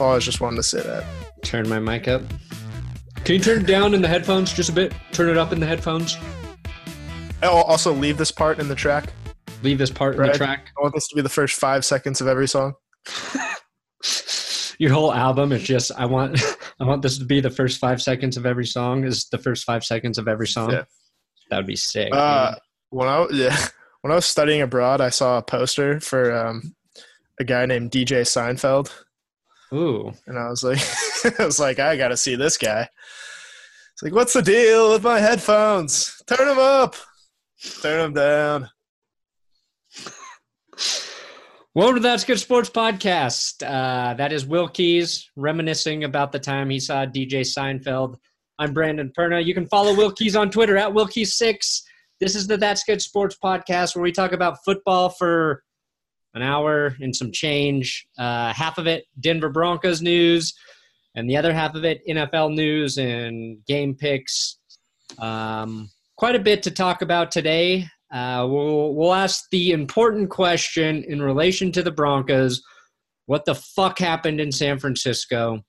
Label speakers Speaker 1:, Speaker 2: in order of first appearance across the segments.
Speaker 1: always just wanted to say that.
Speaker 2: Turn my mic up. Can you turn it down in the headphones just a bit? Turn it up in the headphones.
Speaker 1: I'll also leave this part in the track.
Speaker 2: Leave this part in the track.
Speaker 1: I want this to be the first five seconds of every song.
Speaker 2: Your whole album is just I want I want this to be the first five seconds of every song. Is the first five seconds of every song.
Speaker 1: Yeah.
Speaker 2: That would be sick.
Speaker 1: Uh, when I yeah, when I was studying abroad, I saw a poster for um, a guy named DJ Seinfeld,
Speaker 2: Ooh.
Speaker 1: and I was like, I was like, I got to see this guy. It's like, what's the deal with my headphones? Turn them up, turn them down.
Speaker 2: Welcome to That's Good Sports Podcast. Uh, that is Will Keys reminiscing about the time he saw DJ Seinfeld. I'm Brandon Perna. You can follow Will Keys on Twitter at Will Keys6. This is the That's Good Sports Podcast where we talk about football for an hour and some change. Uh, half of it, Denver Broncos news, and the other half of it, NFL news and game picks. Um, quite a bit to talk about today. Uh, we'll we'll ask the important question in relation to the Broncos: What the fuck happened in San Francisco?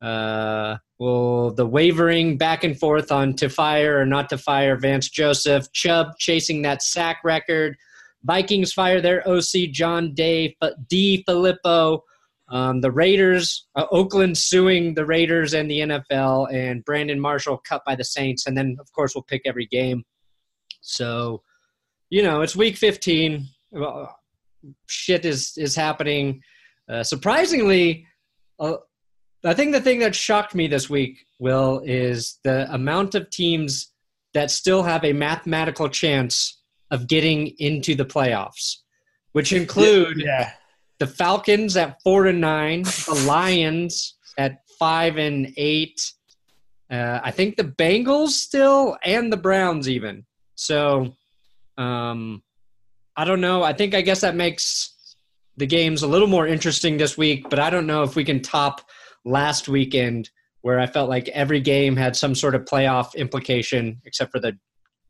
Speaker 2: Uh, well, the wavering back and forth on to fire or not to fire Vance Joseph, Chubb chasing that sack record, Vikings fire their OC John Day D Filippo. Um, the Raiders, uh, Oakland suing the Raiders and the NFL, and Brandon Marshall cut by the Saints, and then of course we'll pick every game. So, you know, it's week 15. Well, shit is is happening. Uh, surprisingly, uh, I think the thing that shocked me this week, Will, is the amount of teams that still have a mathematical chance of getting into the playoffs, which include
Speaker 1: Yeah,
Speaker 2: the Falcons at four and nine, the Lions at five and eight. Uh, I think the Bengals still, and the Browns even. So, um, I don't know. I think I guess that makes the games a little more interesting this week, but I don't know if we can top last weekend where I felt like every game had some sort of playoff implication, except for the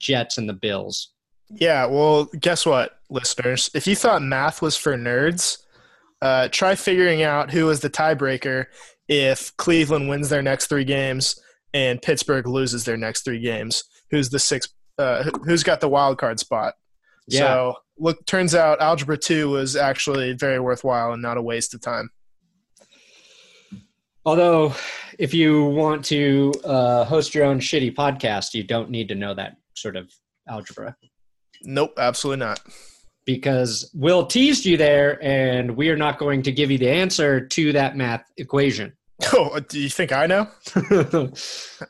Speaker 2: Jets and the Bills.
Speaker 1: Yeah. Well, guess what, listeners? If you thought math was for nerds, uh, try figuring out who is the tiebreaker if Cleveland wins their next three games and Pittsburgh loses their next three games. Who's the sixth? Uh, who- who's got the wild card spot?
Speaker 2: Yeah.
Speaker 1: So look, turns out algebra two was actually very worthwhile and not a waste of time.
Speaker 2: Although, if you want to uh, host your own shitty podcast, you don't need to know that sort of algebra
Speaker 1: Nope, absolutely not.
Speaker 2: because Will teased you there, and we are not going to give you the answer to that math equation.
Speaker 1: Oh, uh, do you think I know?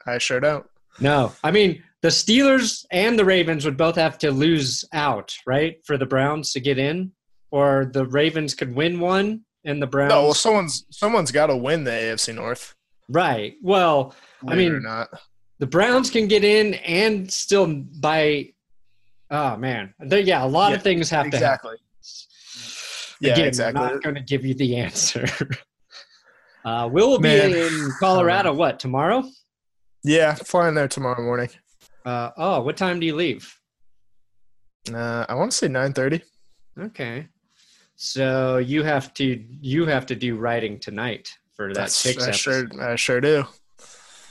Speaker 1: I sure don't.
Speaker 2: no, I mean the Steelers and the Ravens would both have to lose out, right, for the Browns to get in, or the Ravens could win one and the Browns.
Speaker 1: No, well, someone's someone's got to win the AFC North.
Speaker 2: right. Well, I mean- the Browns can get in and still by. Oh man, there, yeah, a lot
Speaker 1: Yeah,
Speaker 2: of things have to happen.
Speaker 1: exactly. Yeah,
Speaker 2: Again,
Speaker 1: exactly.
Speaker 2: I'm not going to give you the answer. uh, Will be
Speaker 1: Man.
Speaker 2: in Colorado. What tomorrow?
Speaker 1: Yeah, flying there tomorrow morning.
Speaker 2: Uh, oh, what time do you leave?
Speaker 1: Uh, I want to say nine thirty.
Speaker 2: Okay, so you have to you have to do writing tonight for that
Speaker 1: That's
Speaker 2: six
Speaker 1: I
Speaker 2: episode.
Speaker 1: sure I sure do.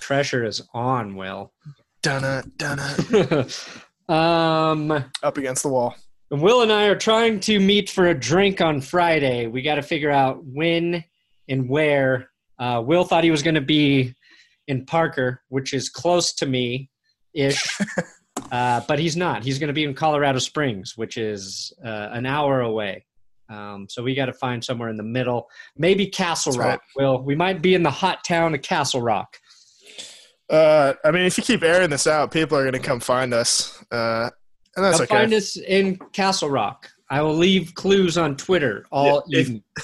Speaker 2: Pressure is on, Will.
Speaker 1: Dunna dunna
Speaker 2: um.
Speaker 1: up against the wall.
Speaker 2: And Will and I are trying to meet for a drink on Friday. We got to figure out when and where. Uh, Will thought he was going to be in Parker, which is close to me ish, uh, but he's not. He's going to be in Colorado Springs, which is uh, an hour away. Um, so we got to find somewhere in the middle. Maybe Castle
Speaker 1: That's
Speaker 2: Rock.
Speaker 1: right.
Speaker 2: Will we might be in the hot town of Castle Rock.
Speaker 1: Uh, I mean, if you keep airing this out, people are gonna come find us. Uh, and that's
Speaker 2: Come
Speaker 1: okay.
Speaker 2: find us in Castle Rock. I will leave clues on Twitter all
Speaker 1: Yeah, if-
Speaker 2: evening.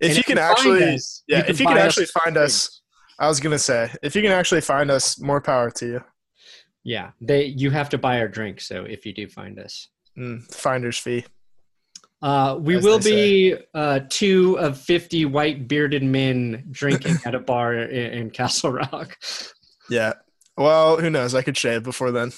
Speaker 1: if
Speaker 2: And
Speaker 1: you can actually,
Speaker 2: us,
Speaker 1: yeah, if you can actually
Speaker 2: us
Speaker 1: find us, I was gonna say, if you can actually find us, more power to you.
Speaker 2: Yeah, they you have to buy our drink. So if you do find us,
Speaker 1: Mm, finder's fee.
Speaker 2: uh, we
Speaker 1: As
Speaker 2: will be uh, two of fifty white bearded men drinking at a bar in, in Castle Rock.
Speaker 1: Yeah. Well, who knows? I could shave before then.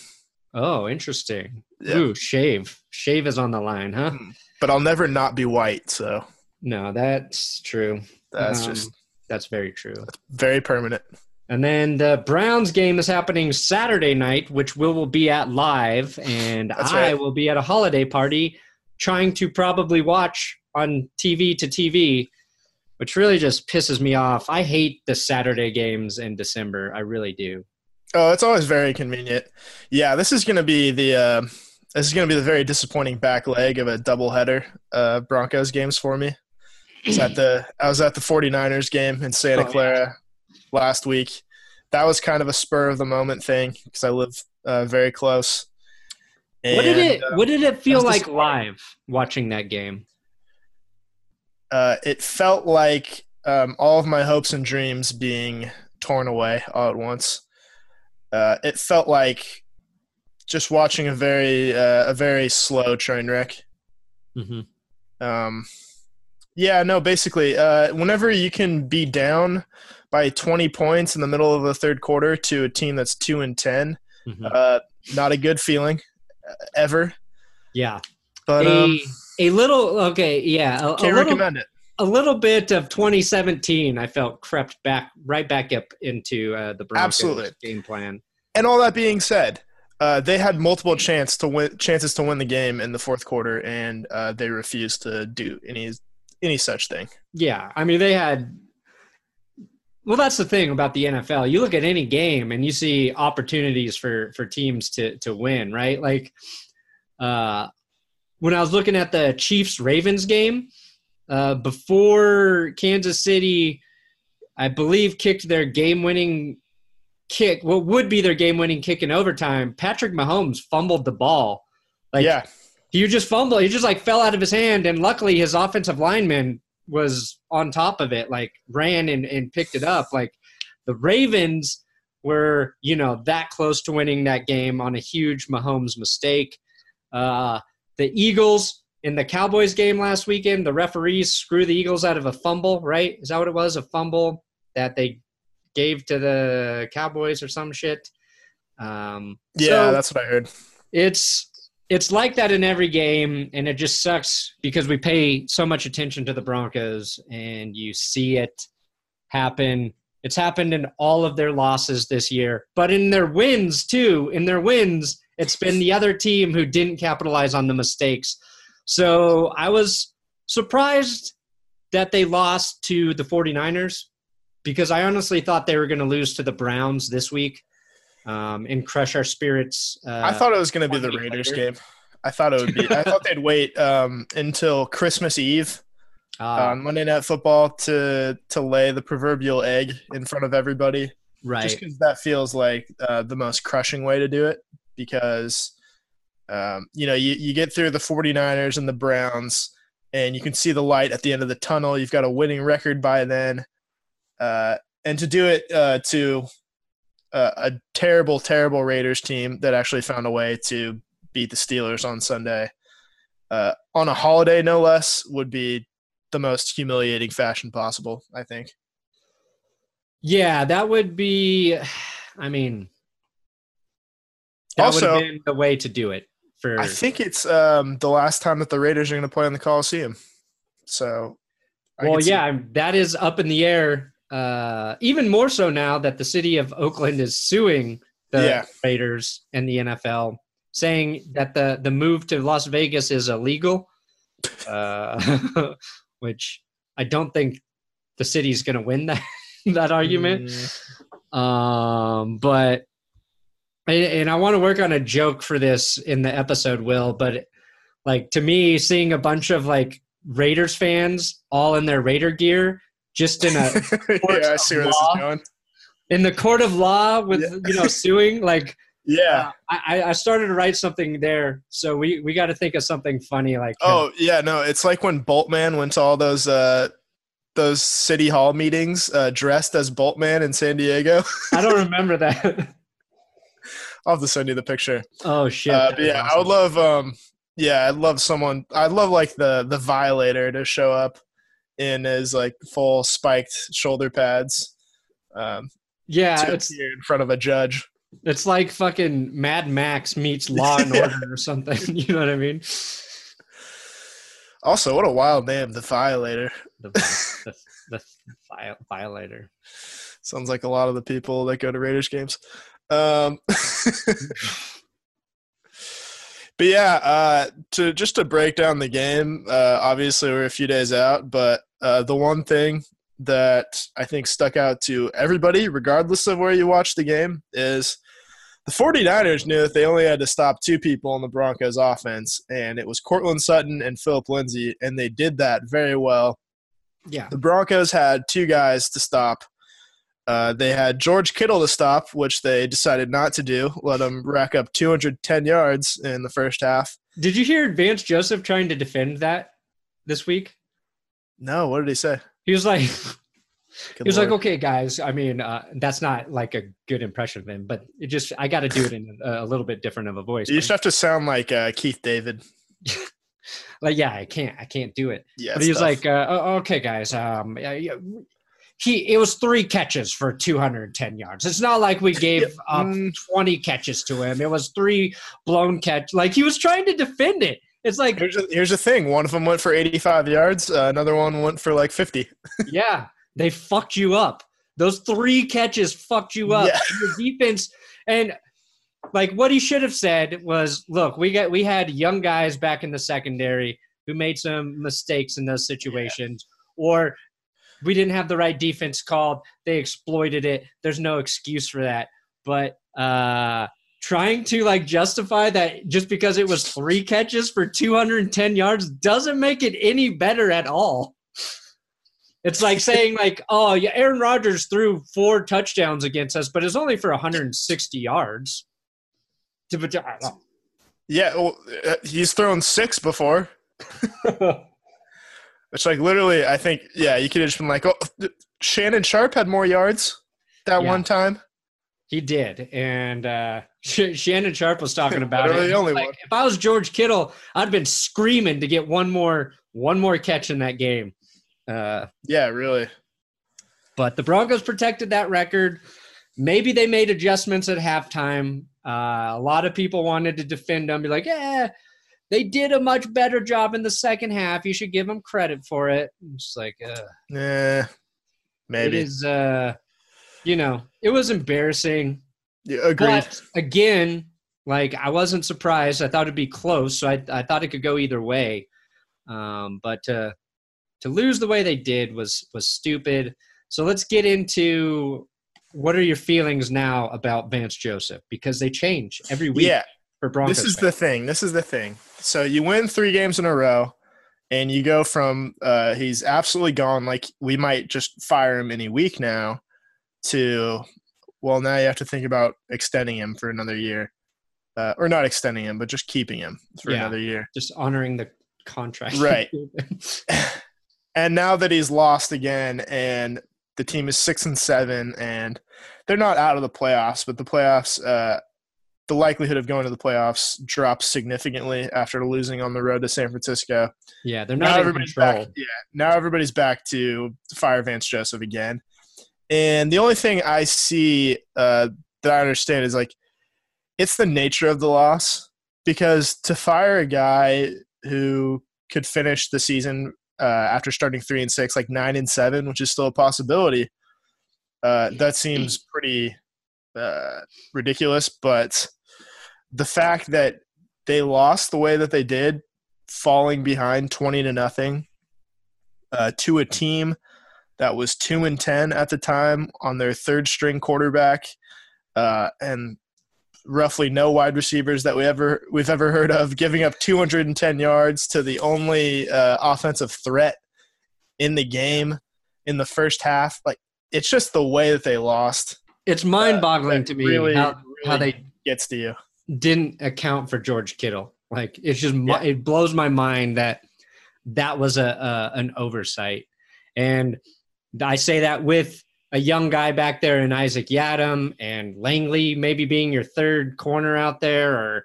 Speaker 2: Oh, interesting.
Speaker 1: Yeah.
Speaker 2: Ooh, shave. Shave is on the line, huh?
Speaker 1: But I'll never not be white, so
Speaker 2: No, that's true.
Speaker 1: that's
Speaker 2: Um,
Speaker 1: just
Speaker 2: That's very true.
Speaker 1: Very permanent.
Speaker 2: And then the Browns game is happening Saturday night, which Will will be at live, and I
Speaker 1: right.
Speaker 2: will be at a holiday party trying to probably watch on TV to TV, which really just pisses me off. I hate the Saturday games in December. I really do.
Speaker 1: Oh, it's always very convenient. Yeah, this is going to be the uh, this is going to be the very disappointing back leg of a doubleheader uh, Broncos games for me. I was at the I was at the 49ers game in Santa
Speaker 2: Oh, yeah.
Speaker 1: Clara last week. That was kind of a spur of the moment thing because I live uh, very close.
Speaker 2: what did it
Speaker 1: uh,
Speaker 2: What did it feel like live watching that game?
Speaker 1: Uh, it felt like um, all of my hopes and dreams being torn away all at once. Uh, it felt like just watching a very uh, a very slow train wreck.
Speaker 2: Mm-hmm.
Speaker 1: Um, yeah, no, basically, uh, whenever you can be down by 20 points in the middle of the third quarter to a team that's two and 10,
Speaker 2: Mm-hmm.
Speaker 1: uh, not a good feeling uh, ever.
Speaker 2: Yeah,
Speaker 1: But
Speaker 2: a
Speaker 1: um,
Speaker 2: a little okay. Yeah, a, a
Speaker 1: can't
Speaker 2: little
Speaker 1: recommend it.
Speaker 2: a little bit of 2017 i felt crept back right back up into uh, the broncos
Speaker 1: Absolutely.
Speaker 2: game plan
Speaker 1: And all that being said, uh, they had multiple chance to win, chances to win the game in the fourth quarter, and uh, they refused to do any any such thing.
Speaker 2: yeah i mean they had well that's the thing about the nfl you look at any game and you see opportunities for for teams to to win right like uh when i was looking at the chiefs ravens game uh before kansas city i believe kicked their game winning kick what would be their game winning kick in overtime patrick mahomes fumbled the ball like
Speaker 1: yeah,
Speaker 2: he just fumbled. He just like fell out of his hand, and luckily his offensive lineman was on top of it, like ran and, and picked it up. Like the Ravens were, you know, that close to winning that game on a huge Mahomes mistake. Uh, the Eagles in the Cowboys game last weekend, the referees screw the Eagles out of a fumble, right? Is that what it was? A fumble that they gave to the Cowboys or some shit. Um,
Speaker 1: yeah,
Speaker 2: so-
Speaker 1: that's what I heard.
Speaker 2: it's it's like that in every game and it just sucks because we pay so much attention to the broncos and you see it happen it's happened in all of their losses this year but in their wins too in their wins it's been the other team who didn't capitalize on the mistakes so i was surprised that they lost to the 49ers because i honestly thought they were going to lose to the browns this week um, and crush our spirits uh,
Speaker 1: I thought it was going to be the Raiders
Speaker 2: later.
Speaker 1: game. I thought it would be. I thought they'd wait um, until Christmas Eve on Monday Night Football to to lay the proverbial egg in front of everybody.
Speaker 2: right
Speaker 1: Just because that feels like uh, the most crushing way to do it. Because um, you know you you get through the 49ers and the Browns, and you can see the light at the end of the tunnel. You've got a winning record by then, uh, and to do it uh, to uh, a terrible, terrible Raiders team that actually found a way to beat the Steelers on Sunday uh, on a holiday, no less, would be the most humiliating fashion possible. I think.
Speaker 2: yeah that would be i mean that would
Speaker 1: Also-
Speaker 2: have been the way to do it for
Speaker 1: I think it's um, the last time that the Raiders are going to play in the Coliseum. So, I
Speaker 2: well yeah that is up in the air uh, even more so now that the city of oakland is suing the
Speaker 1: Yeah.
Speaker 2: raiders and the nfl saying that the the move to las vegas is illegal uh, which i don't think the city's going to win that that argument
Speaker 1: Mm,
Speaker 2: um but and, i want to work on a joke for this in the episode will but like to me seeing a bunch of like raiders fans all in their raider gear just in a
Speaker 1: yeah, I see where this is going.
Speaker 2: in the court of law with
Speaker 1: Yeah.
Speaker 2: you know suing like
Speaker 1: Yeah.
Speaker 2: I, I- I started to write something there so we we got to think of something funny like uh,
Speaker 1: Oh yeah, no, it's like when Boltman went to all those uh, those city hall meetings uh, dressed as Boltman in San Diego.
Speaker 2: i don't remember that
Speaker 1: I'll have to send you the picture.
Speaker 2: oh shit
Speaker 1: Uh, but yeah, I would love. Um, yeah, I'd love someone. I'd love like the the Violator to show up in his like full spiked shoulder pads. Um,
Speaker 2: yeah it's
Speaker 1: in front of a judge.
Speaker 2: It's like fucking Mad Max meets Law and
Speaker 1: Yeah.
Speaker 2: Order or something. You know what I mean?
Speaker 1: Also, what a wild name, the Violator.
Speaker 2: The, the, the Viol- Violator.
Speaker 1: Sounds like a lot of the people that go to Raiders games. Um, but yeah, uh, to just to break down the game. Uh, obviously, we're a few days out, but uh, the one thing that I think stuck out to everybody, regardless of where you watch the game, is the 49ers knew that they only had to stop two people on the Broncos offense, and it was Courtland Sutton and Phillip Lindsay, and they did that very well.
Speaker 2: Yeah.
Speaker 1: The Broncos had two guys to stop. Uh, they had George Kittle to stop, which they decided not to do. Let him rack up 210 yards in the first half.
Speaker 2: Did you hear Vance Joseph trying to defend that this week?
Speaker 1: No, what did he say?
Speaker 2: He was like,
Speaker 1: Good
Speaker 2: he was like, okay, guys. I mean, uh, that's not like a good impression of him, but it just I got to do it in a, a little bit different of a voice.
Speaker 1: you just have to sound like uh, Keith David.
Speaker 2: like, yeah, I can't, I can't do it.
Speaker 1: Yeah,
Speaker 2: but he was
Speaker 1: tough.
Speaker 2: like, uh, "Oh, okay, guys. Um, he it was three catches for 210 yards. It's not like we gave
Speaker 1: Yeah,
Speaker 2: up
Speaker 1: mm.
Speaker 2: 20 catches to him. It was three blown catch. Like he was trying to defend it. It's like,
Speaker 1: here's the, here's the thing: one of them went for 85 yards, uh, another one went for like 50.
Speaker 2: yeah, they fucked you up. Those three catches fucked you up.
Speaker 1: Yeah.
Speaker 2: Your defense and like what he should have said was, "Look, we got we had young guys back in the secondary who made some mistakes in those situations, or we didn't have the right defense called. They exploited it. There's no excuse for that." But uh trying to like justify that just because it was three catches for 210 yards doesn't make it any better at all. It's like saying like, oh, yeah, Aaron Rodgers threw four touchdowns against us, but it's only for 160 yards.
Speaker 1: Yeah, well, uh, he's thrown six before. It's like literally, I think, yeah, you could have just been like, oh, Shannon Sharpe had more yards that
Speaker 2: Yeah.
Speaker 1: one time.
Speaker 2: He did, and uh, Sh- Shannon Sharpe was talking about it.
Speaker 1: The only
Speaker 2: Like,
Speaker 1: one.
Speaker 2: if I was George Kittle, I'd been screaming to get one more one more catch in that game. Uh,
Speaker 1: Yeah, really.
Speaker 2: but the Broncos protected that record. Maybe they made adjustments at halftime. Uh, a lot of people wanted to defend them, be like, "Yeah, they did a much better job in the second half. You should give them credit for it." It's like, uh,
Speaker 1: Yeah, maybe.
Speaker 2: it is, uh, you know, it was embarrassing.
Speaker 1: Yeah, agreed.
Speaker 2: But again, like I wasn't surprised. I thought it'd be close, so I, I thought it could go either way. Um, but to to lose the way they did was was stupid. So let's get into what are your feelings now about Vance Joseph because they change every week
Speaker 1: yeah,
Speaker 2: for Broncos.
Speaker 1: this is
Speaker 2: fans.
Speaker 1: the thing. This is the thing. So you win three games in a row, and you go from uh, he's absolutely gone. Like we might just fire him any week now, to well now you have to think about extending him for another year, uh, or not extending him, but just keeping him for
Speaker 2: Yeah.
Speaker 1: another year.
Speaker 2: just honoring the contract.
Speaker 1: Right. and now that he's lost again and the team is six and seven and they're not out of the playoffs but the playoffs uh, the likelihood of going to the playoffs drops significantly after losing on the road to san francisco
Speaker 2: yeah, they're not
Speaker 1: everybody's
Speaker 2: control.
Speaker 1: back yeah now everybody's back to fire vance joseph again and the only thing i see uh, that i understand is like it's the nature of the loss because to fire a guy who could finish the season uh, after starting three and six, like nine and seven, which is still a possibility. Uh, that seems pretty uh, ridiculous. But the fact that they lost the way that they did, falling behind twenty to nothing, uh, to a team that was two and ten at the time on their third string quarterback, uh, and roughly no wide receivers that we ever we've ever heard of, giving up 210 yards to the only uh, offensive threat in the game in the first half. Like it's just the way that they lost
Speaker 2: It's mind-boggling
Speaker 1: that
Speaker 2: to me
Speaker 1: really,
Speaker 2: how, how they
Speaker 1: gets to you.
Speaker 2: Didn't account for George Kittle. Like it's just
Speaker 1: Yeah.
Speaker 2: it blows my mind that that was a, a an oversight, and I say that with a young guy back there in Isaac Yiadom and Langley maybe being your third corner out there or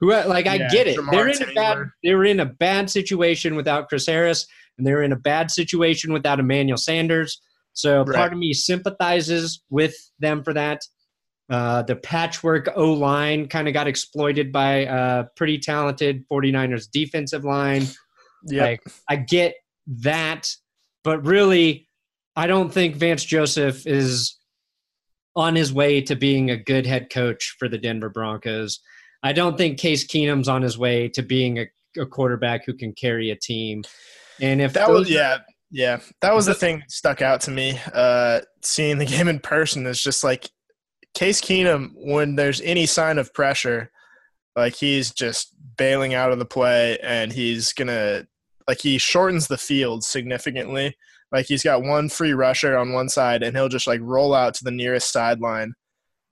Speaker 2: who like I
Speaker 1: Yeah,
Speaker 2: get it.
Speaker 1: Jamar
Speaker 2: they're in a bad they're in a bad situation without Chris Harris and they're in a bad situation without Emmanuel Sanders. So
Speaker 1: Right.
Speaker 2: part of me sympathizes with them for that. Uh, the patchwork O line kind of got exploited by a pretty talented 49ers defensive line.
Speaker 1: Yeah,
Speaker 2: Like, I get that, but really, I don't think Vance Joseph is on his way to being a good head coach for the Denver Broncos. I don't think Case Keenum's on his way to being a, a quarterback who can carry a team. And if
Speaker 1: that was yeah, yeah, that was the thing that stuck out to me. Uh, seeing the game in person is just like Case Keenum. When there's any sign of pressure, like he's just bailing out of the play, and he's gonna like he shortens the field significantly. Like he's got one free rusher on one side, and he'll just like roll out to the nearest sideline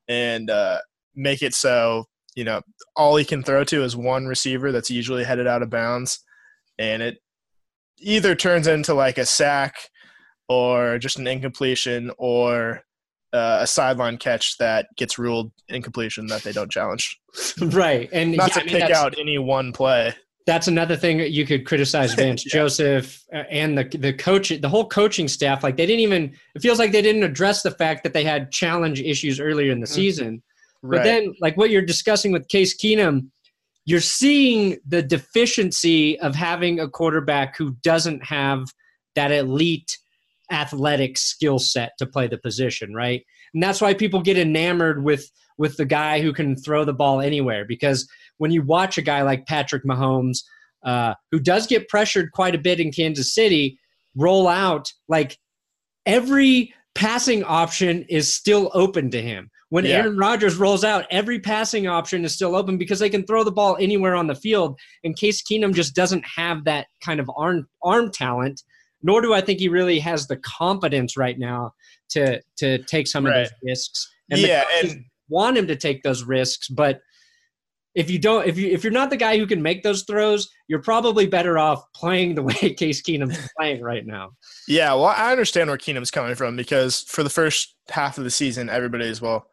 Speaker 1: and uh, make it so you know all he can throw to is one receiver that's usually headed out of bounds, and it either turns into like a sack or just an incompletion or uh, a sideline catch that gets ruled incompletion that they don't challenge.
Speaker 2: Right, and
Speaker 1: not yeah, to I mean, pick out any one play.
Speaker 2: That's another thing you could criticize Vance yeah. Joseph uh, and the the coach, the whole coaching staff. Like they didn't even. It feels like they didn't address the fact that they had challenge issues earlier in the mm-hmm. season. Right. But then, like what you're discussing with Case Keenum, you're seeing the deficiency of having a quarterback who doesn't have that elite athletic skill set to play the position, right? And that's why people get enamored with with the guy who can throw the ball anywhere because when you watch a guy like Patrick Mahomes, uh, who does get pressured quite a bit in Kansas City, roll out like every passing option is still open to him. When yeah. Aaron Rodgers rolls out, every passing option is still open because they can throw the ball anywhere on the field. And Case Keenum just doesn't have that kind of arm arm talent, nor do I think he really has the confidence right now to to take some right. of those risks. And yeah, and want him to take those risks, but if you don't if you if you're not the guy who can make those throws, you're probably better off playing the way Case Keenum's playing right now.
Speaker 1: Yeah, well, I understand where Keenum's coming from because for the first half of the season, everybody is well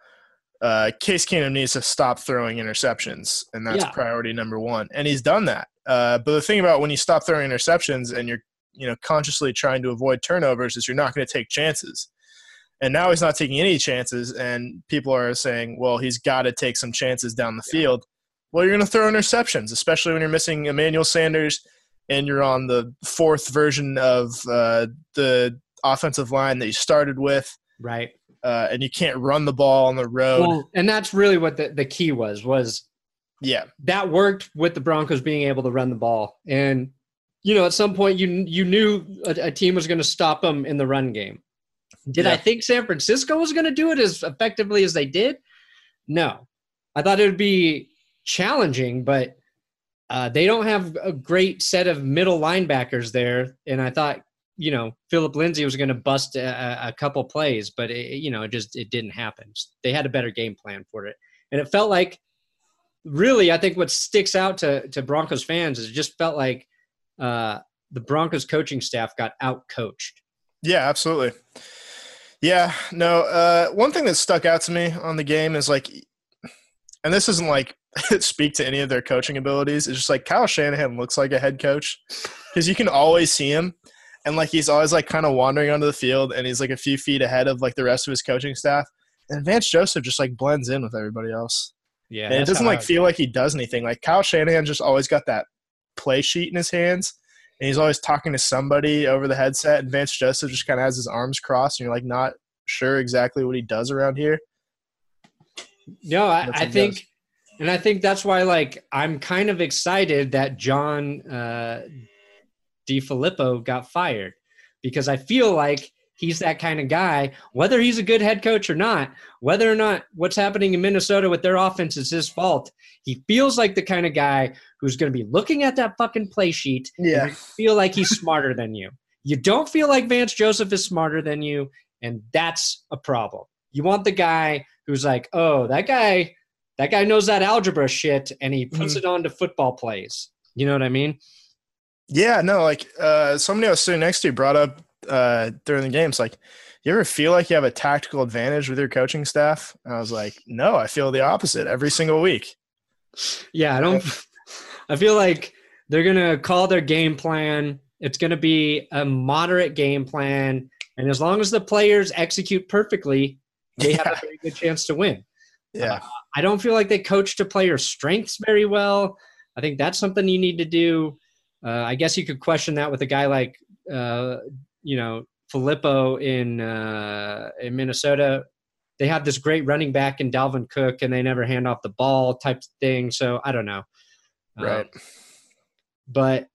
Speaker 1: uh, Case Keenum needs to stop throwing interceptions, and that's yeah. priority number one. And he's done that. Uh, but the thing about when you stop throwing interceptions and you're you know consciously trying to avoid turnovers is you're not going to take chances. And now he's not taking any chances, and people are saying, well, he's got to take some chances down the yeah. field. Well, you're going to throw interceptions, especially when you're missing Emmanuel Sanders and you're on the fourth version of uh, the offensive line that you started with.
Speaker 2: Right
Speaker 1: uh, and you can't run the ball on the road. Well,
Speaker 2: and that's really what the, the key was was
Speaker 1: yeah
Speaker 2: that worked with the Broncos being able to run the ball, and you know at some point you you knew a, a team was going to stop them in the run game. Did yeah. I think San Francisco was going to do it as effectively as they did? No, I thought it would be challenging, but uh, they don't have a great set of middle linebackers there, and I thought you know Phillip Lindsay was going to bust a, a, couple plays, but it, you know it just it didn't happen. They had a better game plan for it, and it felt like really I think what sticks out to to Broncos fans is it just felt like uh, the Broncos coaching staff got out coached.
Speaker 1: Yeah, absolutely. Yeah, no. Uh, one thing that stuck out to me on the game is like, and this isn't like speak to any of their coaching abilities. It's just like Kyle Shanahan looks like a head coach because you can always see him and like he's always like kind of wandering onto the field and he's like a few feet ahead of like the rest of his coaching staff and vance joseph just like blends in with everybody else yeah and it doesn't like feel like he does anything like kyle shanahan just always got that play sheet in his hands and he's always talking to somebody over the headset and vance joseph just kind of has his arms crossed and you're like not sure exactly what he does around here.
Speaker 2: No i, I think and i think that's why like i'm kind of excited that john uh DeFilippo got fired because I feel like he's that kind of guy, whether he's a good head coach or not, whether or not what's happening in Minnesota with their offense is his fault. He feels like the kind of guy who's going to be looking at that fucking play sheet
Speaker 1: yeah.
Speaker 2: feel like he's smarter than you. You don't feel like Vance Joseph is smarter than you, and that's a problem. You want the guy who's like, oh, that guy, that guy knows that algebra shit, and he puts mm-hmm. it onto football plays. You know what I mean?
Speaker 1: Yeah, no, like uh, somebody I was sitting next to brought up uh, during the games, like, you ever feel like you have a tactical advantage with your coaching staff? And I was like, no, I feel the opposite every single week.
Speaker 2: Yeah, I don't. I feel like they're gonna call their game plan. It's gonna be a moderate game plan, and as long as the players execute perfectly, they yeah. have a very good chance to win.
Speaker 1: Yeah, uh,
Speaker 2: I don't feel like they coach to player strengths very well. I think that's something you need to do. Uh, I guess you could question that with a guy like, uh, you know, Filippo in uh, in Minnesota. They have this great running back in Dalvin Cook, and they never hand off the ball type thing. So I don't know.
Speaker 1: Right.
Speaker 2: Um, but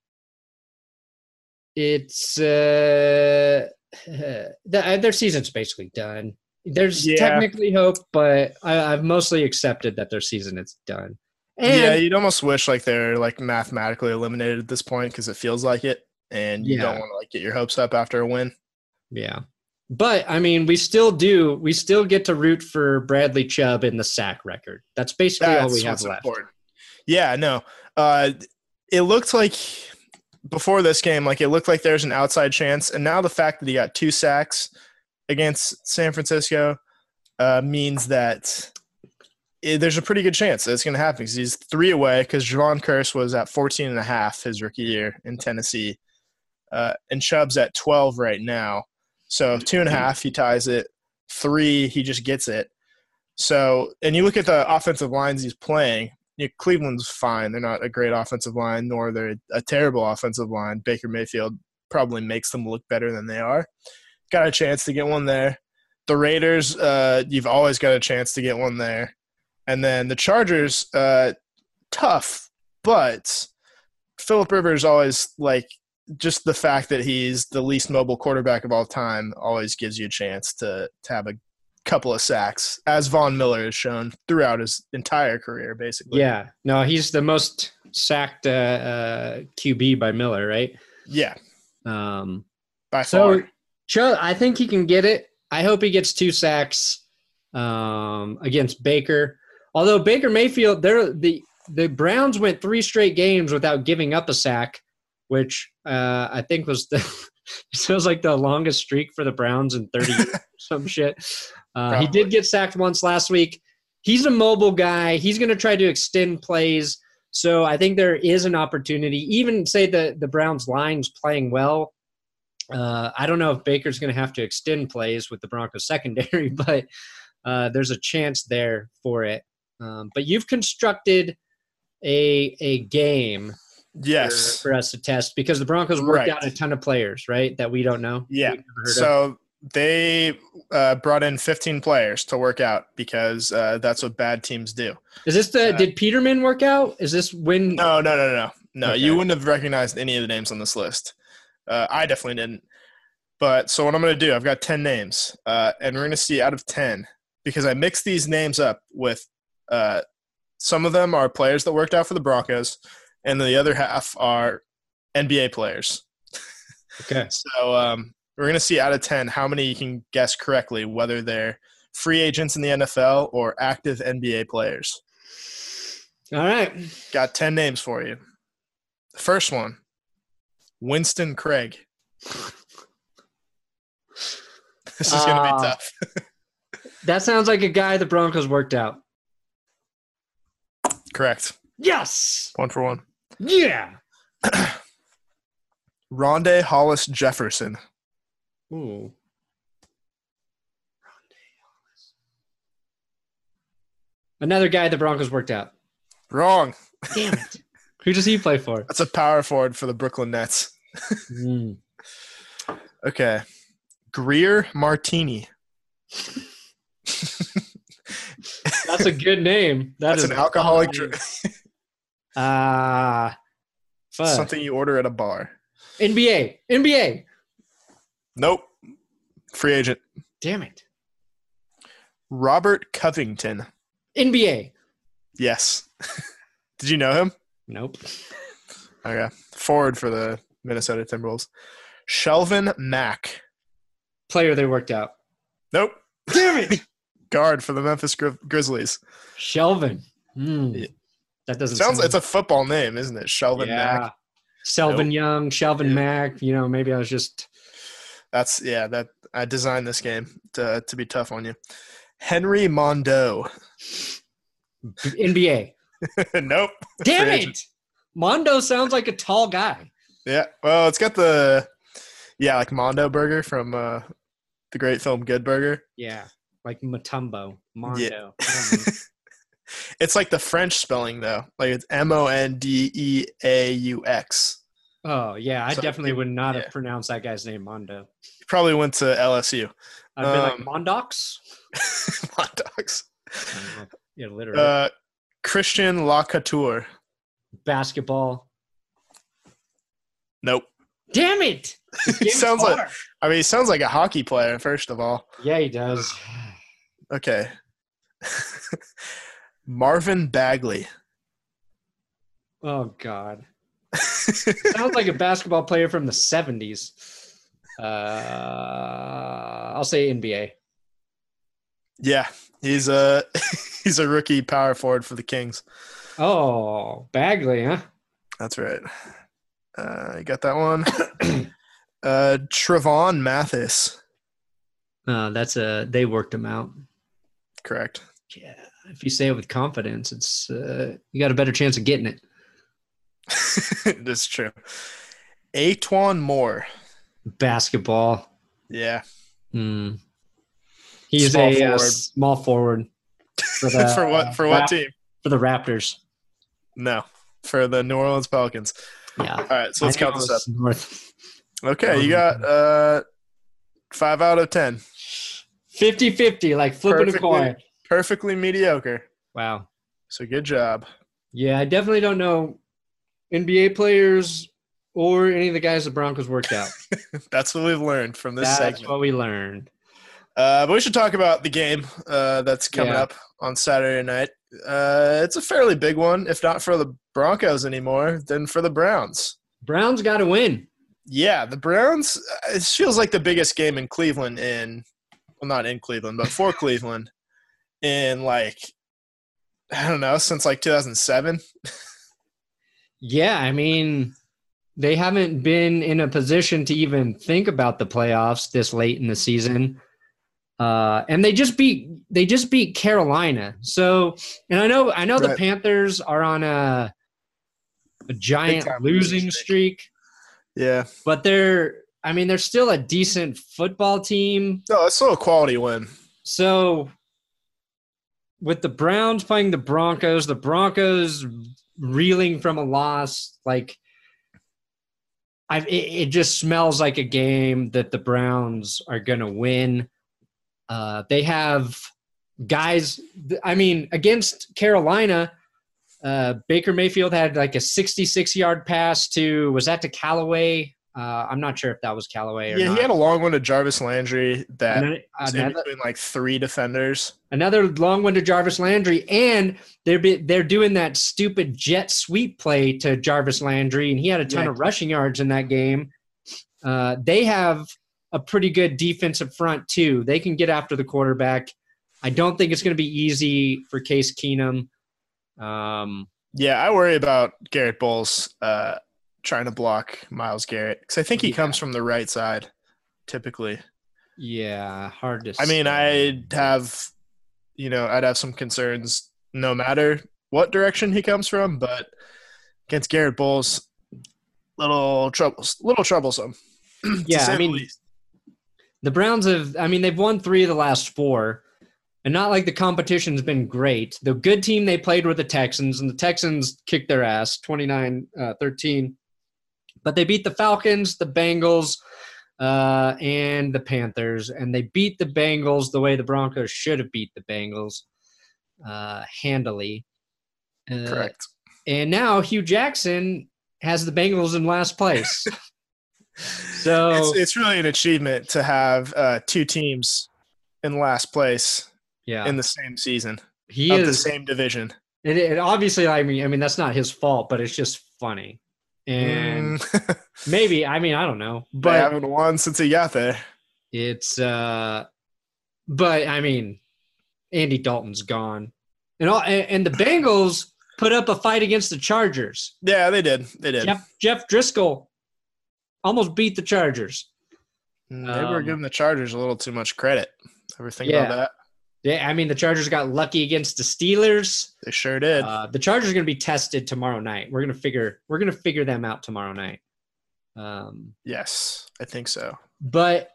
Speaker 2: it's uh, the, their season's basically done. There's
Speaker 1: Yeah.
Speaker 2: technically hope, but I, I've mostly accepted that their season is done. And
Speaker 1: yeah, you'd almost wish like they're like mathematically eliminated at this point because it feels like it, and you don't want to like get your hopes up after a win.
Speaker 2: Yeah. But I mean, we still do. We still get to root for Bradley Chubb in the sack record. That's basically all we have left.
Speaker 1: important. Yeah, no. Uh, it looked like before this game, like it looked like there's an outside chance, and now the fact that he got two sacks against San Francisco uh, means that it, there's a pretty good chance that it's going to happen because he's three away because Jevon Kearse was at 14 and a half his rookie year in Tennessee, uh, and Chubb's at 12 right now. So two and a half, he ties it. Three, he just gets it. So, and you look at the offensive lines he's playing. You know, Cleveland's fine. They're not a great offensive line, nor they're a terrible offensive line. Baker Mayfield probably makes them look better than they are. Got a chance to get one there. The Raiders, uh, you've always got a chance to get one there. And then the Chargers, uh, tough, but Philip Rivers always like just the fact that he's the least mobile quarterback of all time always gives you a chance to to have a couple of sacks, as Von Miller has shown throughout his entire career, basically.
Speaker 2: Yeah. No, he's the most sacked uh, uh, QB by Miller, right?
Speaker 1: yeah,
Speaker 2: Um,
Speaker 1: by
Speaker 2: so
Speaker 1: far.
Speaker 2: I think he can get it. I hope he gets two sacks um, against Baker. Although Baker Mayfield, they're the the Browns went three straight games without giving up a sack, which uh, I think was the it was like the longest streak for the Browns in thirty some shit. Uh, he did get sacked once last week. He's a mobile guy. He's going to try to extend plays. So I think there is an opportunity. Even say the the Browns line's playing well. Uh, I don't know if Baker's going to have to extend plays with the Broncos secondary, but uh, there's a chance there for it. Um, but you've constructed a a game
Speaker 1: yes.
Speaker 2: for us to test because the Broncos worked
Speaker 1: Right.
Speaker 2: out a ton of players, right? That we don't know.
Speaker 1: Yeah.
Speaker 2: Heard of.
Speaker 1: So they uh, brought in 15 players to work out because uh, that's what bad teams do.
Speaker 2: Is this the
Speaker 1: uh,
Speaker 2: did Peterman work out? Is this when?
Speaker 1: No, no, no, no, no.
Speaker 2: Okay.
Speaker 1: You wouldn't have recognized any of the names on this list. Uh, I definitely didn't. But so what I'm going to do, I've got 10 names, uh, and we're going to see out of 10 because I mixed these names up with uh, some of them are players that worked out for the Broncos, and the other half are NBA players.
Speaker 2: Okay.
Speaker 1: So um, we're going to see out of 10 how many you can guess correctly, whether they're free agents in the NFL or active NBA players.
Speaker 2: All right.
Speaker 1: Got 10 names for you. The first one Winston Craig. this is going to
Speaker 2: Ah.
Speaker 1: be tough.
Speaker 2: That sounds like a guy the Broncos worked out.
Speaker 1: Correct.
Speaker 2: Yes.
Speaker 1: One for one.
Speaker 2: Yeah.
Speaker 1: Rondae Hollis Jefferson.
Speaker 2: Ooh. Another guy the Broncos worked out.
Speaker 1: Wrong.
Speaker 2: Damn it. Who does he play for?
Speaker 1: That's a power forward for the Brooklyn Nets.
Speaker 2: Mm.
Speaker 1: Okay. Greer Martini.
Speaker 2: That's a good name. That
Speaker 1: That's
Speaker 2: is
Speaker 1: an alcoholic drink.
Speaker 2: Ah.
Speaker 1: Something you order at a bar.
Speaker 2: NBA. NBA.
Speaker 1: Nope. Free agent.
Speaker 2: Damn it.
Speaker 1: Robert Covington.
Speaker 2: NBA.
Speaker 1: Yes. Did you know him?
Speaker 2: Nope.
Speaker 1: Okay. Forward for the Minnesota Timberwolves. Shelvin Mack.
Speaker 2: Player they worked out.
Speaker 1: Nope.
Speaker 2: Damn it.
Speaker 1: Guard for the Memphis Gri- Grizzlies.
Speaker 2: Shelvin. Hmm.
Speaker 1: Yeah.
Speaker 2: That doesn't
Speaker 1: Sounds
Speaker 2: sound
Speaker 1: it's a football name, isn't it? Shelvin Mack.
Speaker 2: Selvin
Speaker 1: Nope.
Speaker 2: Young, Shelvin
Speaker 1: Yeah.
Speaker 2: Mack. You know, maybe I was just
Speaker 1: That's yeah, that I designed this game to to be tough on you. Henry Mondeaux.
Speaker 2: NBA.
Speaker 1: nope.
Speaker 2: Damn
Speaker 1: Free
Speaker 2: it.
Speaker 1: agent.
Speaker 2: Mondo sounds like a tall guy.
Speaker 1: Yeah. Well, it's got the yeah, like Mondo burger from uh the great film Good Burger.
Speaker 2: Yeah. Like Mutombo. Mondo.
Speaker 1: It's like the French spelling though. Like it's M O N D E A U X.
Speaker 2: Oh yeah, I
Speaker 1: So,
Speaker 2: definitely would not
Speaker 1: yeah.
Speaker 2: have pronounced that guy's name Mondo.
Speaker 1: He probably went to LSU.
Speaker 2: I'd be like
Speaker 1: Um,
Speaker 2: Mondox.
Speaker 1: Hot dogs.
Speaker 2: Yeah, literally.
Speaker 1: Uh, Christian Lacouture.
Speaker 2: Basketball.
Speaker 1: Nope.
Speaker 2: Damn it!
Speaker 1: He sounds like I mean, he sounds like a hockey player. First of all,
Speaker 2: Yeah, he does.
Speaker 1: okay. Marvin Bagley.
Speaker 2: Oh God. Sounds like a basketball player from the '70s. Uh, I'll say NBA.
Speaker 1: yeah, he's a he's a rookie power forward for the Kings.
Speaker 2: Oh, Bagley, huh?
Speaker 1: That's right. Uh, you got that one. uh, Trevon Mathis.
Speaker 2: Uh, that's a. They worked him out.
Speaker 1: Correct.
Speaker 2: Yeah. If you say it with confidence, it's uh, you got a better chance of getting it.
Speaker 1: That's true. E'Twaun Moore.
Speaker 2: Basketball.
Speaker 1: Yeah.
Speaker 2: Hmm. He's
Speaker 1: Small
Speaker 2: a uh, small forward for the
Speaker 1: for what? For what
Speaker 2: Rap-
Speaker 1: team?
Speaker 2: for the Raptors.
Speaker 1: No, for the New Orleans Pelicans.
Speaker 2: Yeah.
Speaker 1: All right, so let's count this up.
Speaker 2: North.
Speaker 1: Okay, you got uh, five out of ten.
Speaker 2: 50-50, like flipping a coin.
Speaker 1: Perfectly mediocre.
Speaker 2: Wow.
Speaker 1: So good job.
Speaker 2: Yeah, I definitely don't know NBA players or any of the guys the Broncos worked out.
Speaker 1: That's what we've learned from this segment.
Speaker 2: That's
Speaker 1: segment.
Speaker 2: what we learned.
Speaker 1: Uh, but we should talk about the game uh, that's coming
Speaker 2: Yeah.
Speaker 1: up on Saturday night. Uh, it's a fairly big one, if not for the Broncos anymore, then for the Browns.
Speaker 2: Browns got to win.
Speaker 1: Yeah, the Browns. uh, It feels like the biggest game in Cleveland in, well, not in Cleveland, but for Cleveland, in like, I don't know, since like 2007.
Speaker 2: Yeah, I mean, they haven't been in a position to even think about the playoffs this late in the season. Uh, and they just beat they just beat Carolina. So, and I know I know the Panthers are on a a giant losing
Speaker 1: losing
Speaker 2: streak,
Speaker 1: Yeah,
Speaker 2: but they're I mean they're still a decent football team.
Speaker 1: no, it's still a quality win.
Speaker 2: So with the Browns playing the Broncos, the Broncos reeling from a loss, like I it, it just smells like a game that the Browns are going to win. Uh, they have guys. I mean, against Carolina, uh, Baker Mayfield had like a 66 yard pass to was that to Callaway? Uh, I'm not sure if that was Callaway or
Speaker 1: Yeah,
Speaker 2: not.
Speaker 1: he had a long one to Jarvis Landry that
Speaker 2: Another-
Speaker 1: was in
Speaker 2: another-
Speaker 1: between like three defenders.
Speaker 2: Another long one to Jarvis Landry, and they're be, they're doing that stupid jet sweep play to Jarvis Landry, and he had a ton
Speaker 1: Yeah.
Speaker 2: of rushing yards in that game. Uh, they have a pretty good defensive front too. They can get after the quarterback. I don't think it's going to be easy for Case Keenum. Um,
Speaker 1: Yeah, I worry about Garett Bolles uh, trying to block Myles Garrett because I think he
Speaker 2: Yeah.
Speaker 1: comes from the right side typically.
Speaker 2: yeah, hard to.
Speaker 1: I mean. I'd have, you know, I'd have some concerns no matter what direction he comes from, but against Garett Bolles, little troubles, little troublesome.
Speaker 2: Yeah, I mean,
Speaker 1: least.
Speaker 2: the Browns have, I mean, they've won three of the last four, and not like the competition's been great. The good team they played were the Texans, and the Texans kicked their ass 29 uh, 13. But they beat the Falcons, the Bengals, uh, and the Panthers, and they beat the Bengals the way the Broncos should have beat the Bengals uh, handily. Uh,
Speaker 1: correct.
Speaker 2: And now Hue Jackson has the Bengals in last place. so
Speaker 1: It's, it's really an achievement to have uh, two teams in last place
Speaker 2: yeah,
Speaker 1: in the same season
Speaker 2: he
Speaker 1: of the same division.
Speaker 2: It, it obviously, I mean, I mean that's not his fault, but it's just funny. And
Speaker 1: Mm,
Speaker 2: maybe, I mean, I don't know,
Speaker 1: they
Speaker 2: but
Speaker 1: haven't won since he got there.
Speaker 2: it's. uh But I mean, Andy Dalton's gone, and all, and, and the Bengals put up a fight against the Chargers.
Speaker 1: Yeah, they did. They did.
Speaker 2: Jeff Jeff Driskel almost beat the Chargers.
Speaker 1: They were
Speaker 2: Um,
Speaker 1: giving the Chargers a little too much credit. Ever think
Speaker 2: Yeah.
Speaker 1: about that?
Speaker 2: Yeah, I mean, the Chargers got lucky against the Steelers.
Speaker 1: They sure did.
Speaker 2: Uh, the Chargers are going to be tested tomorrow night. We're going to figure we're going to figure them out tomorrow night. Um,
Speaker 1: yes, I think so.
Speaker 2: but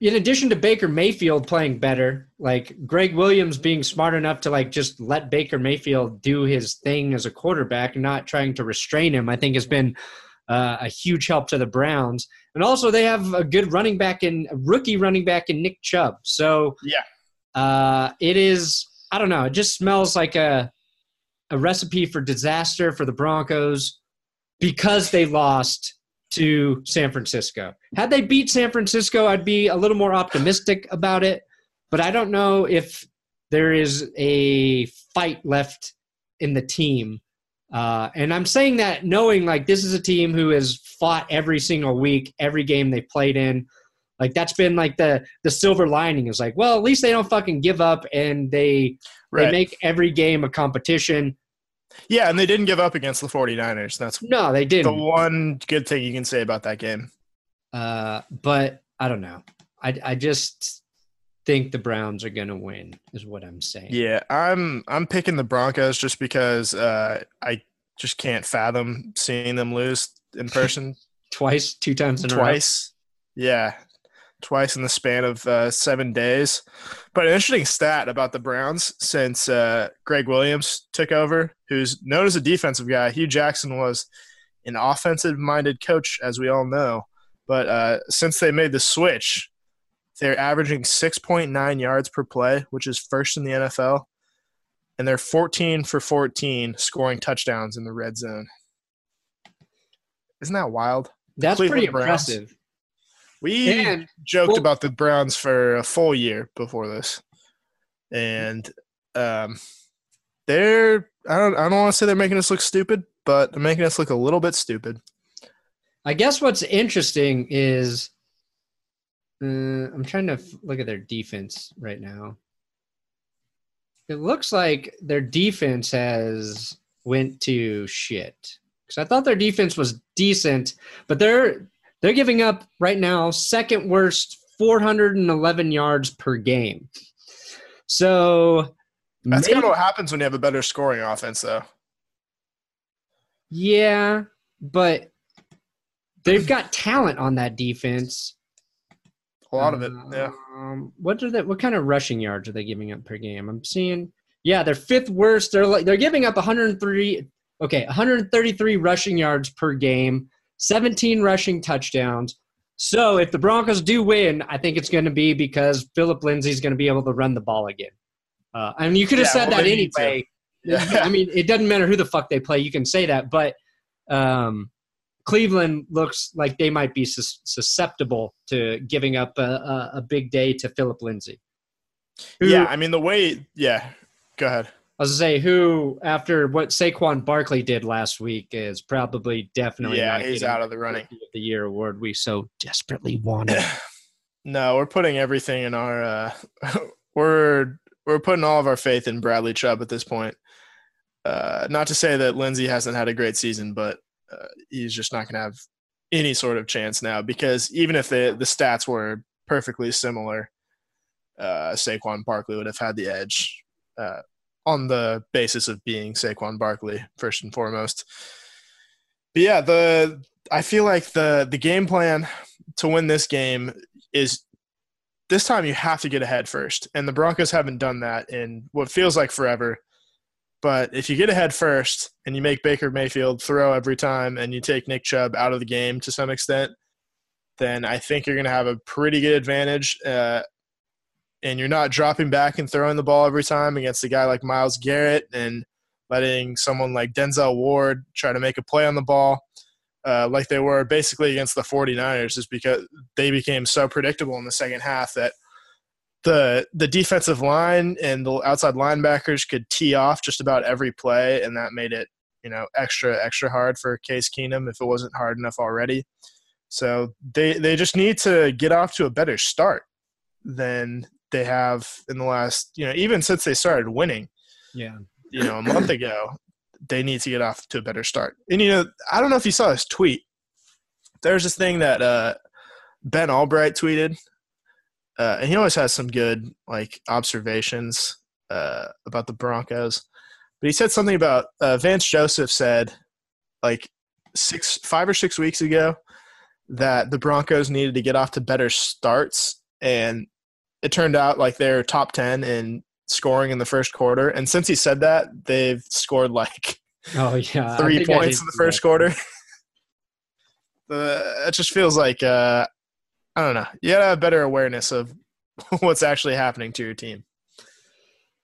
Speaker 2: in addition to Baker Mayfield playing better, like Gregg Williams being smart enough to like just let Baker Mayfield do his thing as a quarterback not trying to restrain him, I think has been uh, a huge help to the Browns. And also, they have a good running back and rookie running back in Nick Chubb. So
Speaker 1: yeah,
Speaker 2: uh, it is. I don't know. It just smells like a a recipe for disaster for the Broncos because they lost to San Francisco. Had they beat San Francisco, I'd be a little more optimistic about it. But I don't know if there is a fight left in the team. Uh, and I'm saying that knowing like this is a team who has fought every single week, every game they played in. Like that's been like the the silver lining is like, well, at least they don't fucking give up and they right. they make every game a competition.
Speaker 1: Yeah, and they didn't give up against the 49ers. That's
Speaker 2: no, they didn't.
Speaker 1: The one good thing you can say about that game.
Speaker 2: Uh, but I don't know. I I just think the Browns are gonna win, is what I'm saying.
Speaker 1: Yeah, I'm I'm picking the Broncos just because uh, I just can't fathom seeing them lose in person
Speaker 2: twice, two times in
Speaker 1: twice. Yeah, twice in the span of uh, seven days. But an interesting stat about the Browns since uh, Gregg Williams took over, who's known as a defensive guy. Hue Jackson was an offensive minded coach, as we all know. But uh, since they made the switch, they're averaging 6.9 yards per play, which is first in the NFL. And they're 14 for 14 scoring touchdowns in the red zone. Isn't that wild?
Speaker 2: That's Cleveland pretty Browns. impressive.
Speaker 1: We and, joked well, about the Browns for a full year before this, and um, they're I don't I don't want to say they're making us look stupid, but they're making us look a little bit stupid.
Speaker 2: I guess what's interesting is uh, I'm trying to look at their defense right now. It looks like their defense has went to shit because I thought their defense was decent, but they're they're giving up right now second worst 411 yards per game. So
Speaker 1: that's maybe, kind of what happens when you have a better scoring offense, though.
Speaker 2: Yeah, but they've got talent on that defense.
Speaker 1: A lot of it, yeah.
Speaker 2: Um, what are they? What kind of rushing yards are they giving up per game? I'm seeing. Yeah, they're fifth worst. They're like they're giving up 103. Okay, 133 rushing yards per game. 17 rushing touchdowns. So if the Broncos do win, I think it's going to be because Phillip Lindsay's going to be able to run the ball again. Uh, I mean, you could have yeah, said well, that anyway. Yeah. I mean, it doesn't matter who the fuck they play. You can say that, but um, Cleveland looks like they might be sus- susceptible to giving up a, a, a big day to Phillip Lindsay.
Speaker 1: Who, yeah, I mean the way. Yeah, go ahead.
Speaker 2: I was to say who after what Saquon Barkley did last week is probably definitely
Speaker 1: yeah he's out of the running
Speaker 2: of the year award we so desperately wanted.
Speaker 1: no, we're putting everything in our uh, we're we're putting all of our faith in Bradley Chubb at this point. Uh, not to say that Lindsay hasn't had a great season, but uh, he's just not going to have any sort of chance now because even if the the stats were perfectly similar, uh, Saquon Barkley would have had the edge. Uh, on the basis of being Saquon Barkley first and foremost. But yeah, the I feel like the the game plan to win this game is this time you have to get ahead first, and the Broncos haven't done that in what feels like forever. But if you get ahead first and you make Baker Mayfield throw every time, and you take Nick Chubb out of the game to some extent, then I think you're going to have a pretty good advantage. Uh, and you're not dropping back and throwing the ball every time against a guy like Myles Garrett and letting someone like Denzel Ward try to make a play on the ball uh, like they were basically against the 49ers is because they became so predictable in the second half that the the defensive line and the outside linebackers could tee off just about every play and that made it you know extra extra hard for Case Keenum if it wasn't hard enough already. So they they just need to get off to a better start than they have in the last, you know, even since they started winning.
Speaker 2: Yeah.
Speaker 1: You know, a month ago, they need to get off to a better start. And you know, I don't know if you saw this tweet. There's this thing that uh, Ben Albright tweeted, uh, and he always has some good like observations uh, about the Broncos. But he said something about uh, Vance Joseph said like six, five or six weeks ago that the Broncos needed to get off to better starts and it turned out like they're top ten in scoring in the first quarter. And since he said that, they've scored like
Speaker 2: Oh yeah,
Speaker 1: three points in the first
Speaker 2: that.
Speaker 1: quarter. the it just feels like uh, I don't know. You gotta have better awareness of what's actually happening to your team.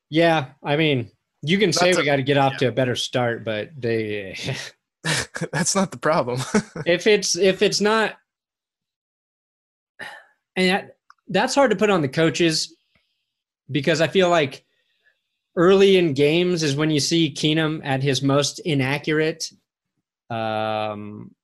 Speaker 2: Yeah, I mean, you can say
Speaker 1: Not
Speaker 2: we got to get off
Speaker 1: yeah.
Speaker 2: to a better start, but they
Speaker 1: That's not the problem.
Speaker 2: if it's if it's not and that, that's hard to put on the coaches because I feel like early in games is when you see Keenum at his most inaccurate. Um,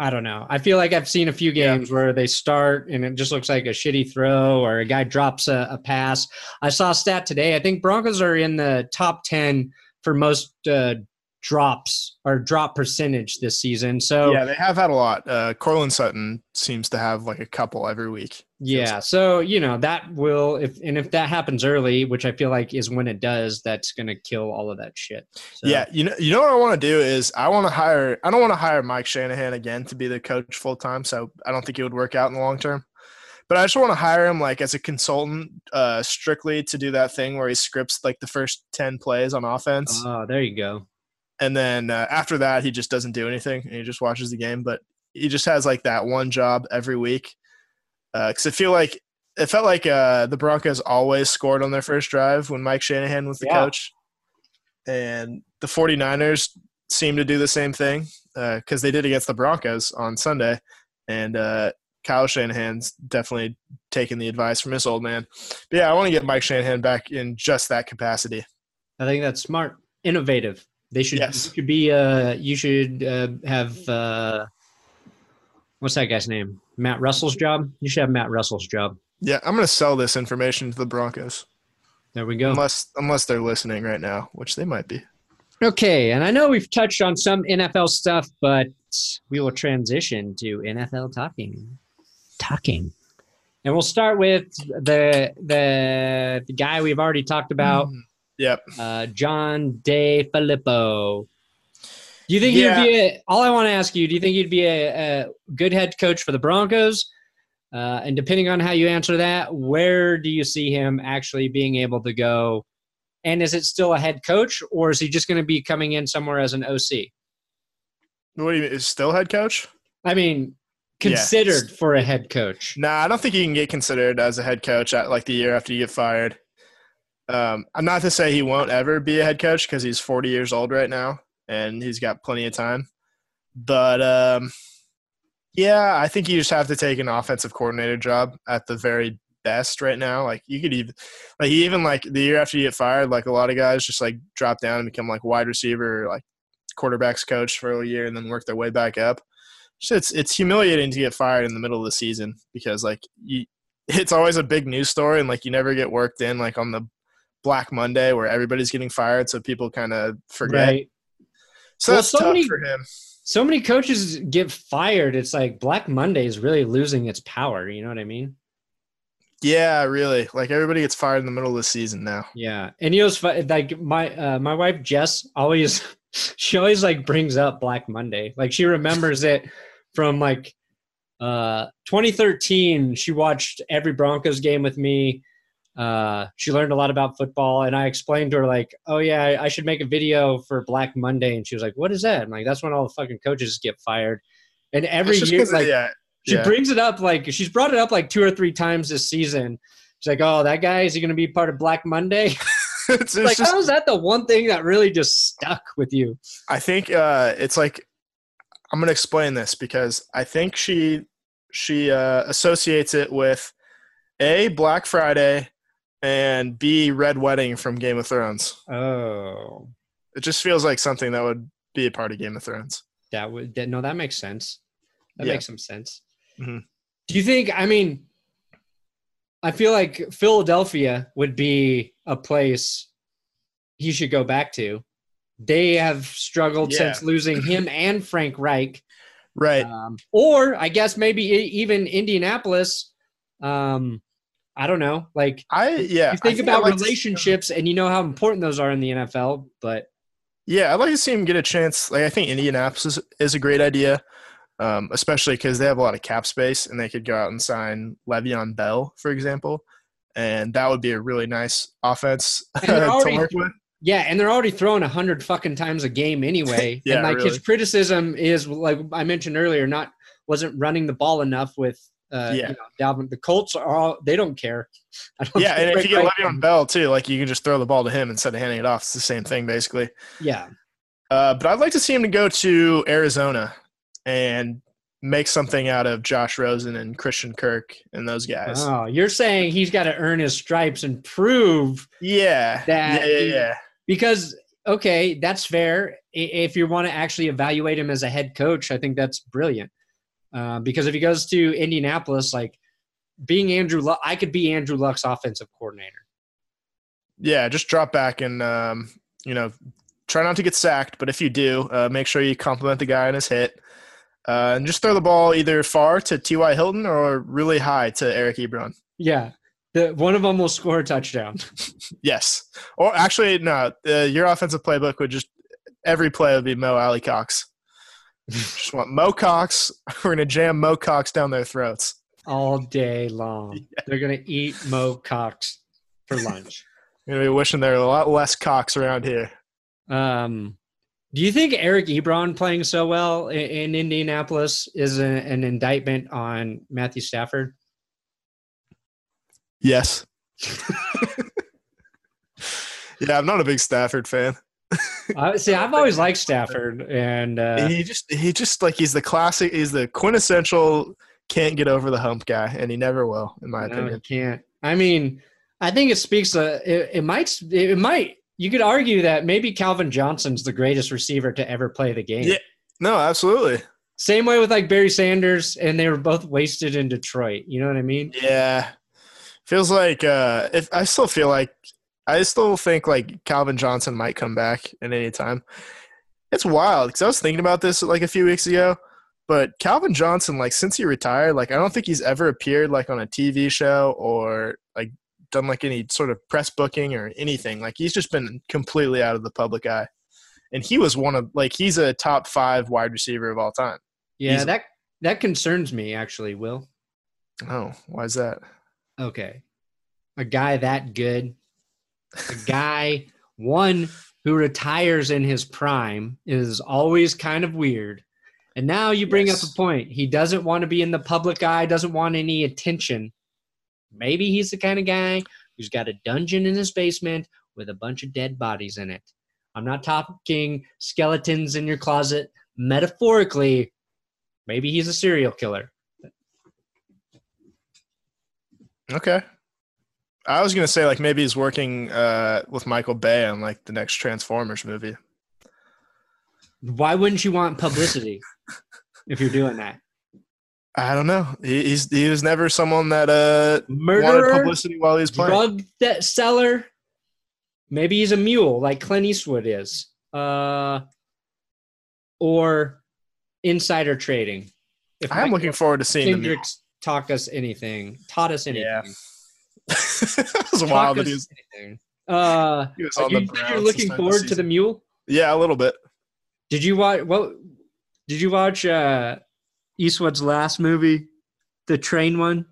Speaker 2: I don't know. I feel like I've seen a few
Speaker 1: Yeah.
Speaker 2: games where they start and it just looks like a shitty throw or a guy drops a, a pass. I saw a stat today. I think Broncos are in the top 10 for most uh, drops or drop percentage this season. So,
Speaker 1: yeah, they have had a lot. Uh, Courtland Sutton seems to have like a couple every week.
Speaker 2: Yeah, so you know that will if and if that happens early, which I feel like is when it does, that's gonna kill all of that shit. So,
Speaker 1: Yeah, you know, you know what I want to do is I want to hire. I don't want to hire Mike Shanahan again to be the coach full time. So I don't think it would work out in the long term. But I just want to hire him like as a consultant, uh, strictly to do that thing where he scripts like the first ten plays on offense,
Speaker 2: Oh, there you go.
Speaker 1: and then uh, after that he just doesn't do anything and he just watches the game. But he just has like that one job every week. Because I feel like it felt like uh, the Broncos always scored on their first drive when Mike Shanahan was the
Speaker 2: Yeah.
Speaker 1: coach. And the 49ers seem to do the same thing because they did against the Broncos on Sunday. And uh, Kyle Shanahan's definitely taking the advice from his old man. But yeah, I want to get Mike Shanahan back in just that capacity.
Speaker 2: I think that's smart, innovative. They should
Speaker 1: Yes.
Speaker 2: should be uh you should uh, have uh what's that guy's name? Matt Russell's job. You should have Matt Russell's job.
Speaker 1: Yeah, I'm going to sell this information to the Broncos
Speaker 2: There we go.
Speaker 1: unless unless they're listening right now, which they might be.
Speaker 2: Okay, and I know we've touched on some NFL stuff, but we will transition to NFL talking. Talking. And we'll start with the the the guy we've already talked about,
Speaker 1: Mm. Yep.
Speaker 2: uh, John De Filippo. Do you think
Speaker 1: Yeah.
Speaker 2: he'd be a, all I want to ask you, do you think he'd be a, a good head coach for the Broncos? Uh, and depending on how you answer that, where do you see him actually being able to go? And is it still a head coach, or is he just going to be coming in somewhere as an OC?
Speaker 1: What do you mean? Is still head coach?
Speaker 2: I mean,
Speaker 1: Yeah.
Speaker 2: considered for a head coach.
Speaker 1: Nah, I don't think he can get considered as a head coach at like the year after you get fired. Um, I'm not to say he won't ever be a head coach because he's 40 years old right now and he's got plenty of time. But um, yeah, I think you just have to take an offensive coordinator job at the very best right now. Like you could even, like even like the year after you get fired, like a lot of guys just like drop down and become like wide receiver or like quarterbacks coach for a year and then work their way back up. So it's it's humiliating to get fired in the middle of the season because like you, it's always a big news story and like you never get worked in like on the Black Monday where everybody's getting fired, so people kind of forget.
Speaker 2: Right.
Speaker 1: So
Speaker 2: Well, so many-
Speaker 1: for him.
Speaker 2: So many coaches get fired. It's like Black Monday is really losing its power. You know what I mean?
Speaker 1: Yeah, really. Like everybody gets fired in the middle of the season now.
Speaker 2: Yeah, and you know, like my uh, my wife Jess always she always like brings up Black Monday. Like she remembers it from like uh 2013. She watched every Broncos game with me. Uh, she learned a lot about football, and I explained to her like, "Oh yeah, I, I should make a video for Black Monday." And she was like, "What is that?" I'm like, "That's when all the fucking coaches get fired." And every year, like
Speaker 1: yeah,
Speaker 2: she
Speaker 1: yeah.
Speaker 2: brings it up like she's brought it up like two or three times this season. She's like, "Oh, that guy is he going to be part of Black Monday?"
Speaker 1: it's, it's
Speaker 2: like,
Speaker 1: just,
Speaker 2: how is that the one thing that really just stuck with you?
Speaker 1: I think uh, it's like I'm gonna explain this because I think she she uh, associates it with a Black Friday and b Red Wedding from Game of Thrones.
Speaker 2: Oh,
Speaker 1: It just feels like something that would be a part of Game of Thrones.
Speaker 2: that would that, no, that makes sense. That
Speaker 1: Yeah.
Speaker 2: makes some sense.
Speaker 1: Mhm.
Speaker 2: Do you think? I mean, I feel like Philadelphia would be a place he should go back to. They have struggled
Speaker 1: Yeah.
Speaker 2: since losing him and Frank Reich.
Speaker 1: Right.
Speaker 2: um, or I guess maybe even Indianapolis. Um, I don't know. Like
Speaker 1: I yeah.
Speaker 2: you think about
Speaker 1: like to see him-
Speaker 2: relationships, and you know how important those are in the NFL. But
Speaker 1: Yeah, I'd like to see him get a chance. Like I think Indianapolis is, is a great idea. um, especially because they have a lot of cap space and they could go out and sign Le'Veon Bell, for example, and that would be a really nice offense to work with.
Speaker 2: Yeah, and they're already throwing a hundred fucking times a game anyway.
Speaker 1: Yeah,
Speaker 2: and like
Speaker 1: really.
Speaker 2: his criticism is like I mentioned earlier, not wasn't running the ball enough with uh
Speaker 1: Yeah.
Speaker 2: you know, Dalvin. The Colts are all they don't care. Don't
Speaker 1: Yeah, and if you get
Speaker 2: Reich-
Speaker 1: Le'Veon Bell too, like you can just throw the ball to him instead of handing it off. It's the same thing basically.
Speaker 2: Yeah.
Speaker 1: Uh, but I'd like to see him to go to Arizona and make something out of Josh Rosen and Christian Kirk and those guys.
Speaker 2: Oh, you're saying he's got to earn his stripes and prove
Speaker 1: Yeah,
Speaker 2: That
Speaker 1: yeah, yeah,
Speaker 2: he- because okay, that's fair. If you want to actually evaluate him as a head coach, I think that's brilliant. Uh, because if he goes to Indianapolis, like being Andrew, Luck, I could be Andrew Luck's offensive coordinator.
Speaker 1: Yeah, just drop back and um, you know try not to get sacked. But if you do, uh, make sure you compliment the guy on his hit, uh, and just throw the ball either far to T.Y. Hilton or really high to Eric Ebron.
Speaker 2: Yeah, the, one of them will score a touchdown.
Speaker 1: Yes, or actually no, uh, your offensive playbook would just every play would be Mo Alie-Cox. Just want Mo Cox. We're gonna jam Mo Cox down their throats.
Speaker 2: all day long. They're gonna eat Mo Cox for lunch.
Speaker 1: Gonna be wishing there were a lot less cocks around here.
Speaker 2: Um, do you think Eric Ebron playing so well in, in Indianapolis is a, an indictment on Matthew Stafford?
Speaker 1: Yes. yeah, I'm not a big Stafford fan.
Speaker 2: I, see, I've always liked Stafford, and uh,
Speaker 1: he just he just like he's the classic he's the quintessential can't get over the hump guy and he never will in my
Speaker 2: no,
Speaker 1: opinion
Speaker 2: can't. I mean, I think it speaks. Uh, it, it might. It might. You could argue that maybe Calvin Johnson's the greatest receiver to ever play the game.
Speaker 1: Yeah. no absolutely
Speaker 2: Same way with like Barry Sanders, and they were both wasted in Detroit. You know what I mean?
Speaker 1: yeah feels like uh if i still feel like i still think like calvin johnson might come back at any time. It's wild because i was thinking about this like a few weeks ago but calvin johnson like since he retired like i don't think he's ever appeared like on a tv show or like done like any sort of press booking or anything. Like he's just been completely out of the public eye. And he was one of like he's a top five wide receiver of all time.
Speaker 2: Yeah,
Speaker 1: Easily.
Speaker 2: that that concerns me actually. Will.
Speaker 1: Oh why is that?
Speaker 2: Okay, a guy that good, a guy one who retires in his prime is always kind of weird. And now you bring
Speaker 1: Yes.
Speaker 2: up a point. He doesn't want to be in the public eye. Doesn't want any attention. Maybe he's the kind of guy who's got a dungeon in his basement with a bunch of dead bodies in it. I'm not talking skeletons in your closet. Metaphorically, maybe he's a serial killer.
Speaker 1: Okay. I was gonna say like maybe he's working uh, with Michael Bay on like the next Transformers movie.
Speaker 2: Why wouldn't you want publicity if you're doing that?
Speaker 1: I don't know. He, he's he was never someone that uh wanted publicity while he was playing.
Speaker 2: drug that seller. Maybe he's a mule like Clint Eastwood is, uh, or insider trading. If
Speaker 1: I am looking forward to seeing the movie.
Speaker 2: Kendricks taught us anything, taught us anything.
Speaker 1: Yeah. Was wild that he was.
Speaker 2: Uh,
Speaker 1: he was
Speaker 2: you
Speaker 1: on the
Speaker 2: said
Speaker 1: Browns
Speaker 2: you're looking forward to the mule.
Speaker 1: Yeah, a little bit.
Speaker 2: Did you watch what? Did you watch uh, Eastwood's last movie, the train one?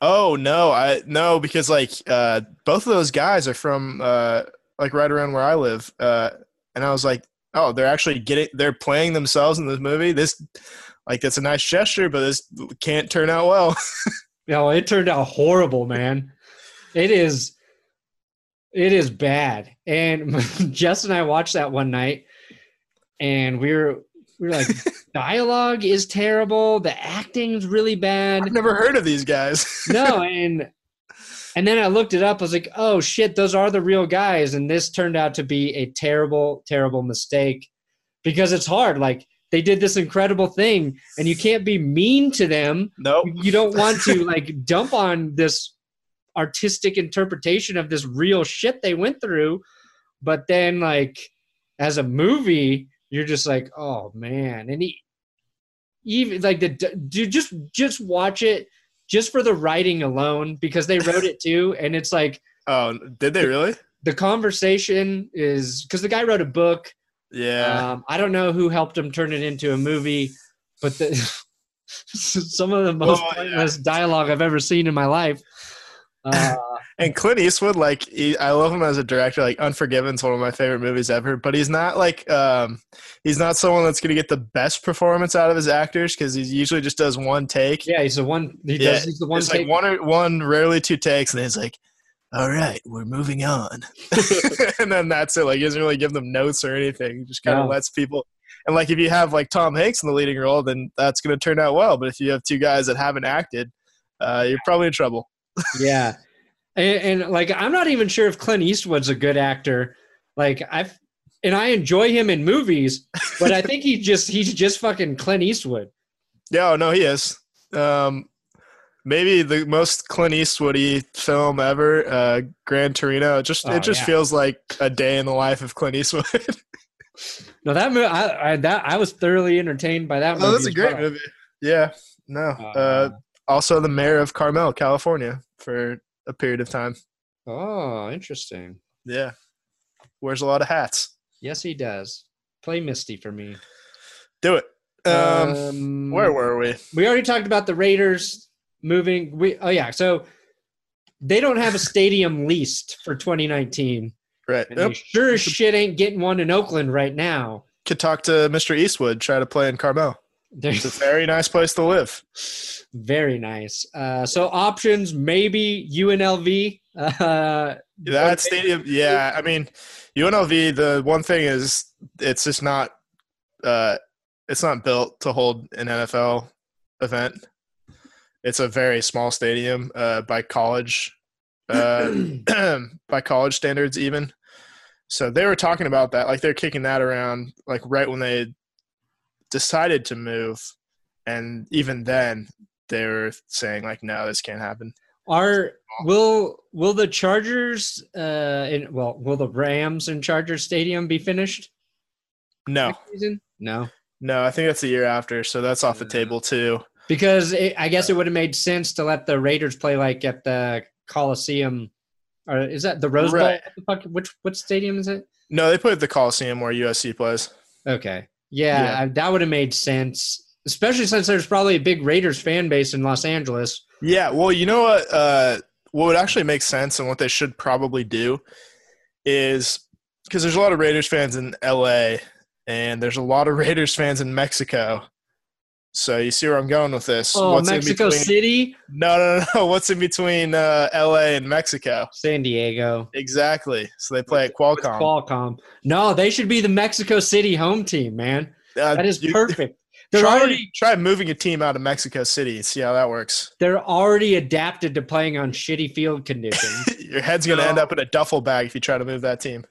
Speaker 1: Oh no, I no because like uh, both of those guys are from uh, like right around where I live, uh, and I was like, oh, they're actually getting they're playing themselves in this movie. This like that's a nice gesture, but this can't turn out well.
Speaker 2: No, it turned out horrible, man. It is it is bad. And Jess and I watched that one night and we were we were like dialogue is terrible, the acting's really bad.
Speaker 1: I've never heard of these guys.
Speaker 2: No, and and then I looked it up. I was like, "Oh shit, those are the real guys." And this turned out to be a terrible, terrible mistake because it's hard. Like they did this incredible thing, and you can't be mean to them
Speaker 1: nope.
Speaker 2: you don't want to like dump on this artistic interpretation of this real shit they went through but then like as a movie you're just like oh man and he, even like the dude just just watch it just for the writing alone because they wrote it too and it's like
Speaker 1: Oh, did they really?
Speaker 2: the conversation is because the guy wrote a book
Speaker 1: Yeah.
Speaker 2: um, I don't know who helped him turn it into a movie, but the, some of the most
Speaker 1: Oh, yeah.
Speaker 2: pointless dialogue I've ever seen in my life. Uh,
Speaker 1: And Clint Eastwood, like he, I love him as a director. Like Unforgiven's one of my favorite movies ever. But he's not like um, he's not someone that's gonna get the best performance out of his actors because he usually just does one take.
Speaker 2: yeah, he's the one. He
Speaker 1: Yeah,
Speaker 2: does. He's the one.
Speaker 1: it's
Speaker 2: take,
Speaker 1: like one or one, rarely two takes, and he's like, "All right, we're moving on," and then that's it. Like he doesn't really give them notes or anything. He just kind of
Speaker 2: No.
Speaker 1: lets people. And like if you have like Tom Hanks in the leading role, then that's gonna turn out well. But if you have two guys that haven't acted, uh, you're probably in trouble.
Speaker 2: Yeah, and, and like I'm not even sure if Clint Eastwood's a good actor. Like I've and I enjoy him in movies, but I think he just he's just fucking Clint Eastwood.
Speaker 1: Yeah, oh, no, he is. Um, maybe the most Clint Eastwoody film ever, uh, Gran Torino. It just
Speaker 2: Oh,
Speaker 1: it just
Speaker 2: yeah.
Speaker 1: feels like a day in the life of Clint Eastwood.
Speaker 2: No, that movie, I, I that I was thoroughly entertained by that movie.
Speaker 1: oh, that's a great
Speaker 2: well.
Speaker 1: movie. Yeah, no.
Speaker 2: Uh,
Speaker 1: Uh, also, the mayor of Carmel, California, for a period of time.
Speaker 2: oh, interesting.
Speaker 1: Yeah, wears a lot of hats.
Speaker 2: Yes, he does. Play Misty for me.
Speaker 1: Do it. Um,
Speaker 2: Um,
Speaker 1: where were we?
Speaker 2: we already talked about the Raiders moving. We oh yeah, so they don't have a stadium leased for 2019,
Speaker 1: Right.
Speaker 2: and
Speaker 1: Yep.
Speaker 2: they sure as shit ain't getting one in Oakland right now.
Speaker 1: Could talk to Mr. Eastwood. Try to play in Carmel.
Speaker 2: They're
Speaker 1: It's a very nice place to live.
Speaker 2: very nice. Uh, so options maybe UNLV. Uh,
Speaker 1: That stadium, yeah. I mean, UNLV. The one thing is, it's just not. Uh, it's not built to hold an NFL event. It's a very small stadium uh, by college, uh, by college standards, even. So they were talking about that, like they're kicking that around, like right when they decided to move, and even then they were saying like, no, this can't happen.
Speaker 2: Are will will the Chargers uh in well will the Rams and Chargers Stadium be finished
Speaker 1: No.
Speaker 2: No,
Speaker 1: no, I think that's the year after, so that's off the table too.
Speaker 2: because it, I guess it would have made sense to let the Raiders play like at the Coliseum, or is that the Rose Bowl?
Speaker 1: Right.
Speaker 2: What the fuck- Which what stadium is it?
Speaker 1: No, they put at the Coliseum where USC plays.
Speaker 2: Okay, yeah,
Speaker 1: Yeah.
Speaker 2: I- that would have made sense, especially since there's probably a big Raiders fan base in Los Angeles.
Speaker 1: Yeah, well, you know what? Uh, what would actually make sense and what they should probably do is because there's a lot of Raiders fans in LA and there's a lot of Raiders fans in Mexico. So you see where I'm going with this?
Speaker 2: Oh,
Speaker 1: What's in
Speaker 2: Mexico
Speaker 1: between-
Speaker 2: City,
Speaker 1: No, no, no, no. What's in between uh, LA and Mexico?
Speaker 2: San Diego.
Speaker 1: Exactly. So they play at
Speaker 2: It's
Speaker 1: Qualcomm.
Speaker 2: Qualcomm. No, they should be the Mexico City home team, man.
Speaker 1: Uh,
Speaker 2: That is
Speaker 1: you-
Speaker 2: perfect. They're
Speaker 1: Try,
Speaker 2: already
Speaker 1: try moving a team out of Mexico City and see how that works.
Speaker 2: they're already adapted to playing on shitty field conditions.
Speaker 1: Your head's going to end up in a duffel bag if you try to move that team.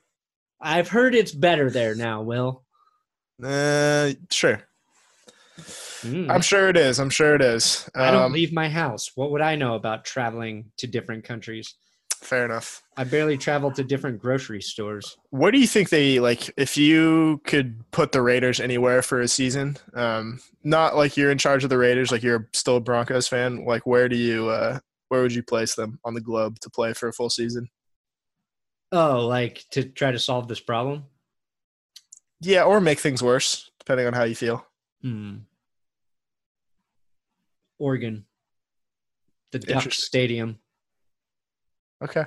Speaker 2: I've heard it's better there now, Will.
Speaker 1: Uh, sure.
Speaker 2: Mm.
Speaker 1: I'm sure it is. I'm sure it is.
Speaker 2: I don't
Speaker 1: Um,
Speaker 2: leave my house. What would I know about traveling to different countries?
Speaker 1: Fair enough.
Speaker 2: I barely travel to different grocery stores.
Speaker 1: Where do you think they like? If you could put the Raiders anywhere for a season, um, not like you're in charge of the Raiders, like you're still a Broncos fan. Like, where do you? Uh, where would you place them on the globe to play for a full season?
Speaker 2: Oh, like to try to solve this problem?
Speaker 1: Yeah, or make things worse, depending on how you feel.
Speaker 2: Hmm. Oregon. The Duck Stadium.
Speaker 1: Okay.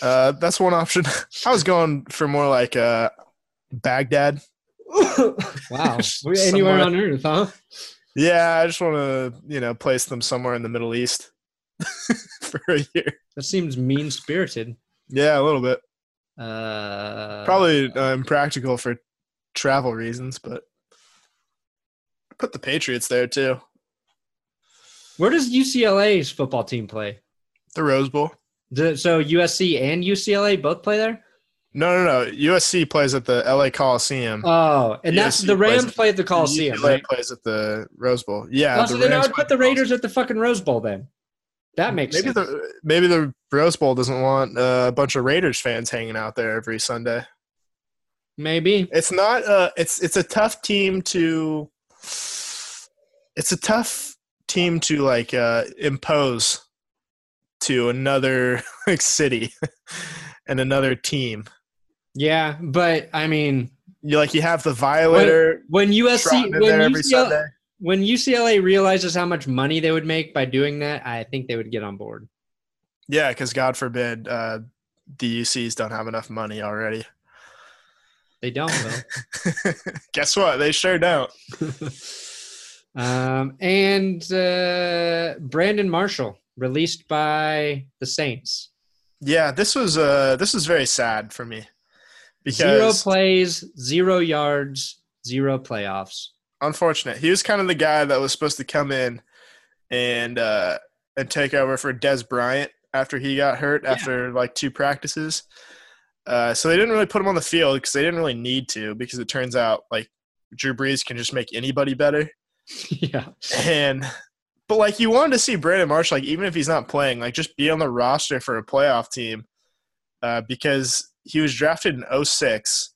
Speaker 1: Uh, that's one option. I was going for more like uh, Baghdad.
Speaker 2: wow. Anywhere on earth, huh?
Speaker 1: Yeah, I just want to, you know, place them somewhere in the Middle East for a year.
Speaker 2: That seems mean spirited.
Speaker 1: Yeah, a little bit.
Speaker 2: Uh,
Speaker 1: Probably uh, impractical for travel reasons, but put the Patriots there too.
Speaker 2: Where does UCLA's football team play?
Speaker 1: The Rose Bowl.
Speaker 2: The, so USC and UCLA both play there?
Speaker 1: No, no, no. USC plays at the LA Coliseum.
Speaker 2: Oh, and that's the Rams play at the Coliseum,
Speaker 1: UCLA
Speaker 2: right?
Speaker 1: plays at the Rose Bowl. Yeah.
Speaker 2: Oh,
Speaker 1: the
Speaker 2: so then I would put the Raiders at the fucking Rose Bowl then. That makes
Speaker 1: Maybe
Speaker 2: sense.
Speaker 1: the maybe the Rose Bowl doesn't want uh, a bunch of Raiders fans hanging out there every Sunday.
Speaker 2: Maybe.
Speaker 1: It's not. Uh, it's it's a tough team to. It's a tough team to like uh, impose to another like city and another team.
Speaker 2: Yeah, but I mean,
Speaker 1: You like you have the Violator
Speaker 2: When USC when
Speaker 1: there every
Speaker 2: UCLA, when UCLA realizes how much money they would make by doing that, I think they would get on board.
Speaker 1: Yeah, because God forbid uh, the UCs don't have enough money already.
Speaker 2: They don't though.
Speaker 1: Guess what? They sure don't.
Speaker 2: Um, and uh, Brandon Marshall released by the Saints.
Speaker 1: Yeah, this was uh this was very sad for me
Speaker 2: Zero plays, zero yards, zero playoffs.
Speaker 1: unfortunate. He was kind of the guy that was supposed to come in and uh and take over for Dez Bryant after he got hurt
Speaker 2: Yeah.
Speaker 1: after like two practices. Uh, so they didn't really put him on the field because they didn't really need to because it turns out like Drew Brees can just make anybody better.
Speaker 2: yeah.
Speaker 1: And but like you wanted to see Brandon Marshall, like even if he's not playing, like just be on the roster for a playoff team, uh, because he was drafted in 06.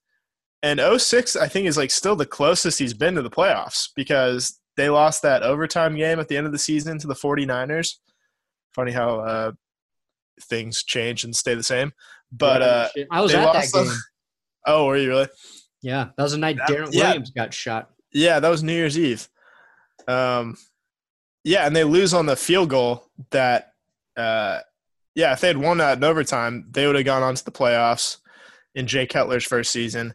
Speaker 1: And 06, I think, is like still the closest he's been to the playoffs because they lost that overtime game at the end of the season to the 49ers. Funny how uh, things change and stay the same. But uh,
Speaker 2: I was at that
Speaker 1: lost the-
Speaker 2: game.
Speaker 1: oh, were you really?
Speaker 2: Yeah, that was the night
Speaker 1: That-
Speaker 2: Darren
Speaker 1: yeah.
Speaker 2: Williams got shot.
Speaker 1: Yeah, that was New Year's Eve. Um, yeah, and they lose on the field goal. That, uh, yeah, if they had won that in overtime, they would have gone on to the playoffs in Jay Cutler's first season.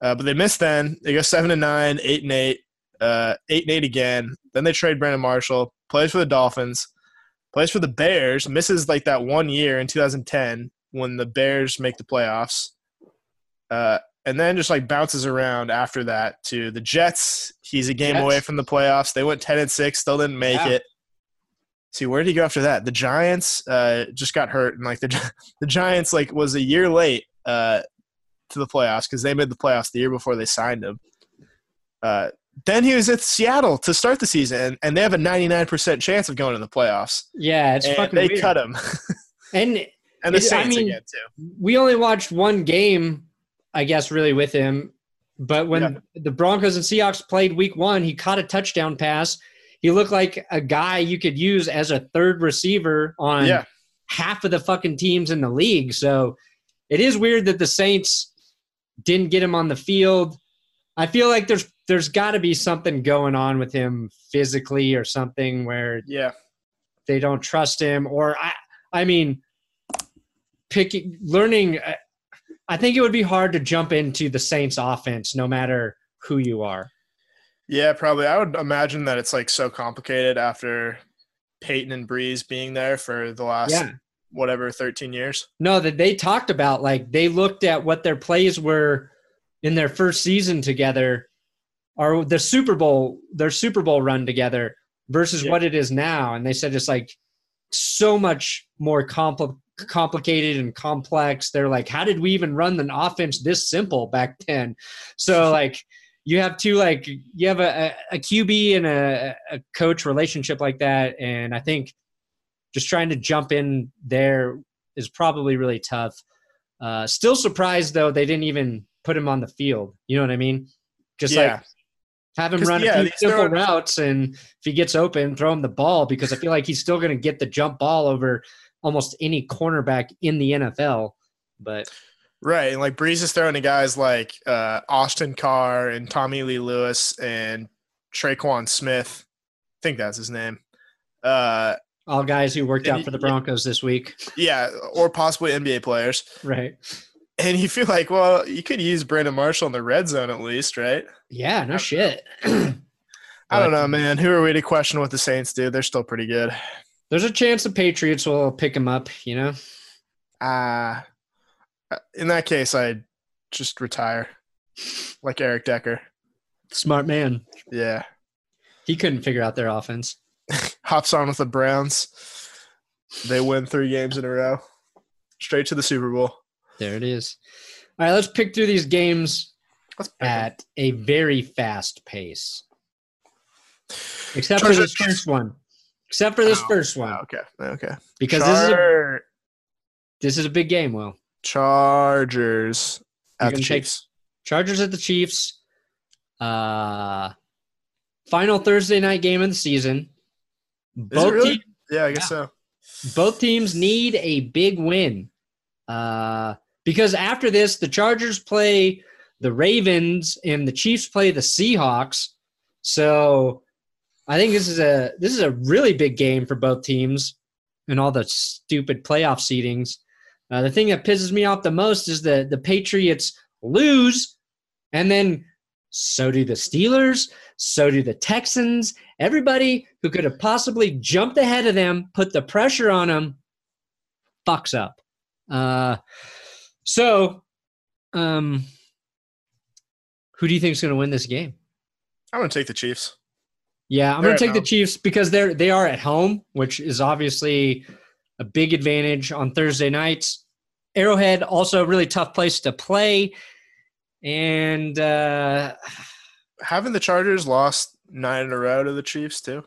Speaker 1: Uh, but they missed then. They go seven and nine, eight and eight, uh, eight and eight again. Then they trade Brandon Marshall, plays for the Dolphins, plays for the Bears, misses like that one year in 2010 when the Bears make the playoffs. Uh, and then just like bounces around after that to the Jets. He's a game
Speaker 2: Jets.
Speaker 1: away from the playoffs. They went ten and six, still didn't make
Speaker 2: Yeah.
Speaker 1: it. See, where did he go after that? The Giants uh, just got hurt, and like the the Giants like was a year late uh, to the playoffs because they made the playoffs the year before they signed him. Uh, then he was at Seattle to start the season, and, and they have a ninety nine percent chance of going to the playoffs.
Speaker 2: Yeah, it's
Speaker 1: and
Speaker 2: fucking
Speaker 1: they
Speaker 2: weird.
Speaker 1: cut him,
Speaker 2: and
Speaker 1: and the
Speaker 2: It- I
Speaker 1: Saints
Speaker 2: mean-
Speaker 1: again too.
Speaker 2: we only watched one game, I guess, really with him. But when
Speaker 1: Yeah.
Speaker 2: the Broncos and Seahawks played week one, he caught a touchdown pass. He looked like a guy you could use as a third receiver on
Speaker 1: Yeah,
Speaker 2: half of the fucking teams in the league. So it is weird that the Saints didn't get him on the field. I feel like there's there's got to be something going on with him physically or something where
Speaker 1: yeah.
Speaker 2: they don't trust him or I I mean picking learning uh, I think it would be hard to jump into the Saints offense no matter who you are.
Speaker 1: Yeah, probably. I would imagine that it's like so complicated after Payton and Brees being there for the last
Speaker 2: Yeah.
Speaker 1: whatever 13 years.
Speaker 2: No, that they talked about like they looked at what their plays were in their first season together or the Super Bowl their Super Bowl run together versus
Speaker 1: Yeah.
Speaker 2: what it is now and they said it's like so much more compli- complicated and complex. They're like how did we even run an offense this simple back then? So like you have two like you have a, a, QB and a, a coach relationship like that and I think just trying to jump in there is probably really tough. Uh, still surprised though they didn't even put him on the field. You know what I mean? Just
Speaker 1: yeah.
Speaker 2: like have him run
Speaker 1: yeah,
Speaker 2: a few simple routes, and if he gets open, throw him the ball because I feel like he's still going to get the jump ball over almost any cornerback in the NFL. But
Speaker 1: Right. And like Brees is throwing to guys like uh, Austin Carr and Tommylee Lewis and Tre'Quan Smith. I think that's his name. Uh,
Speaker 2: all guys who worked
Speaker 1: And
Speaker 2: out for the Broncos this week,
Speaker 1: yeah, or possibly NBA players.
Speaker 2: right?
Speaker 1: And you feel like, well, you could use Brandon Marshall in the red zone at least, right?
Speaker 2: Yeah, no shit.
Speaker 1: I don't know, man. Who are we to question what the Saints do? They're still pretty good.
Speaker 2: There's a chance the Patriots will pick him up. You know,
Speaker 1: Uh, in that case, I'd just retire like Eric Decker.
Speaker 2: smart man.
Speaker 1: Yeah.
Speaker 2: He couldn't figure out their offense.
Speaker 1: Hops on with the Browns. They win three games in a row. Straight to the Super Bowl.
Speaker 2: There it is. All right, let's pick through these games
Speaker 1: Let's
Speaker 2: at a very fast pace. Except for this first one. Except for this
Speaker 1: Oh,
Speaker 2: first one.
Speaker 1: Okay. Okay.
Speaker 2: Because this is a this is a big game, Will.
Speaker 1: Chargers
Speaker 2: You're
Speaker 1: at the Chiefs.
Speaker 2: Chargers at the Chiefs. Uh final Thursday night game of the season.
Speaker 1: Is
Speaker 2: Both
Speaker 1: really?
Speaker 2: teams
Speaker 1: Yeah, I guess so.
Speaker 2: both teams need a big win uh, because after this the chargers play the Ravens and the Chiefs play the Seahawks. So I think this is a this is a really big game for both teams and all the stupid playoff seedings. Uh, the thing that pisses me off the most is that the Patriots lose, and then so do the Steelers, so do the Texans. Everybody who could have possibly jumped ahead of them, put the pressure on them, fucks up. Uh, so, um, who do you think is going to win this game?
Speaker 1: I'm going to take the Chiefs.
Speaker 2: Yeah, I'm going to take the. Chiefs because they're they are at home, which is obviously a big advantage on Thursday nights. Arrowhead also a really tough place to play, and uh,
Speaker 1: Haven't the Chargers lost nine in a row to the Chiefs too?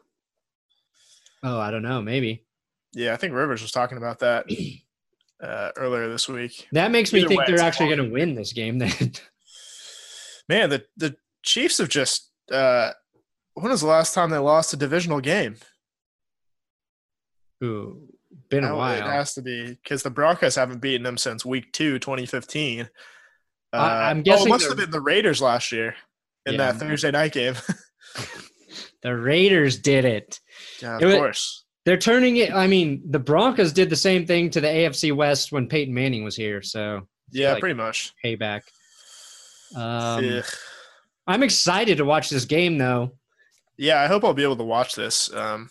Speaker 2: oh, I don't know, maybe
Speaker 1: Yeah, I think Rivers was talking about that uh, earlier this week.
Speaker 2: that makes me
Speaker 1: Either
Speaker 2: think
Speaker 1: way,
Speaker 2: they're actually going to win this game. Then
Speaker 1: Man, the the Chiefs have just. Uh, when was the last time they lost a divisional game?
Speaker 2: Ooh, been a
Speaker 1: Oh, It has to be because the Broncos haven't beaten them since Week Two, 2015. Uh,
Speaker 2: I- I'm
Speaker 1: oh,
Speaker 2: guessing
Speaker 1: it must have been the Raiders last year in
Speaker 2: Yeah.
Speaker 1: that Thursday night game.
Speaker 2: The Raiders did it.
Speaker 1: yeah, of
Speaker 2: It wa-
Speaker 1: course.
Speaker 2: They're turning it. I mean, the Broncos did the same thing to the AFC West when Peyton Manning was here. So
Speaker 1: Yeah,
Speaker 2: like-
Speaker 1: pretty much.
Speaker 2: payback. Um,
Speaker 1: Ugh.
Speaker 2: I'm excited to watch this game, though.
Speaker 1: Yeah, I hope I'll be able to watch this. Um,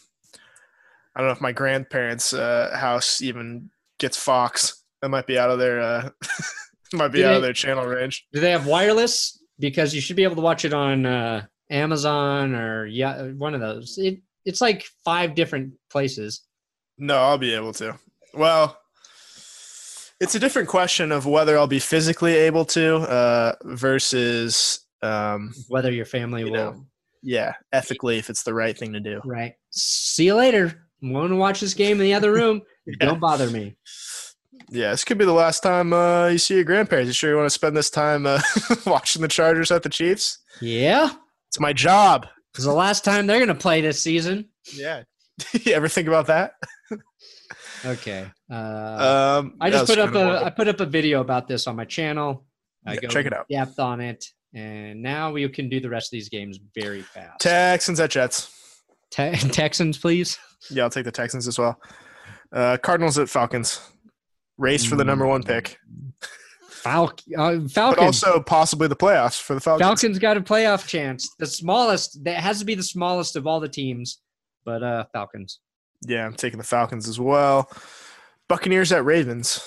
Speaker 1: I don't know if my grandparents' uh, house even gets Fox. That might be out of their uh, might be
Speaker 2: Do
Speaker 1: out
Speaker 2: they-
Speaker 1: of their channel range.
Speaker 2: Do they have wireless? Because you should be able to watch it on uh, Amazon or yeah, one of those. It it's like five different places.
Speaker 1: No, I'll be able to. Well, it's a different question of whether I'll be physically able to uh, versus, um,
Speaker 2: Whether your family
Speaker 1: You
Speaker 2: will.
Speaker 1: know. yeah, ethically if it's the right thing to do.
Speaker 2: Right. See you later. I'm going to watch this game in the other room. Don't bother me.
Speaker 1: Yeah, this could be the last time uh, you see your grandparents. You sure you want to spend this time uh, watching the Chargers at the Chiefs?
Speaker 2: Yeah.
Speaker 1: It's my job.
Speaker 2: It's the last time they're going to play this season.
Speaker 1: Yeah. you ever think about that?
Speaker 2: Okay. Uh,
Speaker 1: Um,
Speaker 2: I just put up a I put up a video about this on my channel. I
Speaker 1: Yeah,
Speaker 2: go
Speaker 1: check it out.
Speaker 2: depth on it, and now we can do the rest of these games very fast.
Speaker 1: Texans at Jets.
Speaker 2: Te- Texans, please.
Speaker 1: Yeah, I'll take the Texans as well. Uh, Cardinals at Falcons. Race for the number one pick,
Speaker 2: Fal- uh,
Speaker 1: but also possibly the playoffs for the Falcons.
Speaker 2: Falcons got a playoff chance. The smallest. That has to be the smallest of all the teams, but uh, Falcons.
Speaker 1: Yeah, I'm taking the Falcons as well. Buccaneers at Ravens.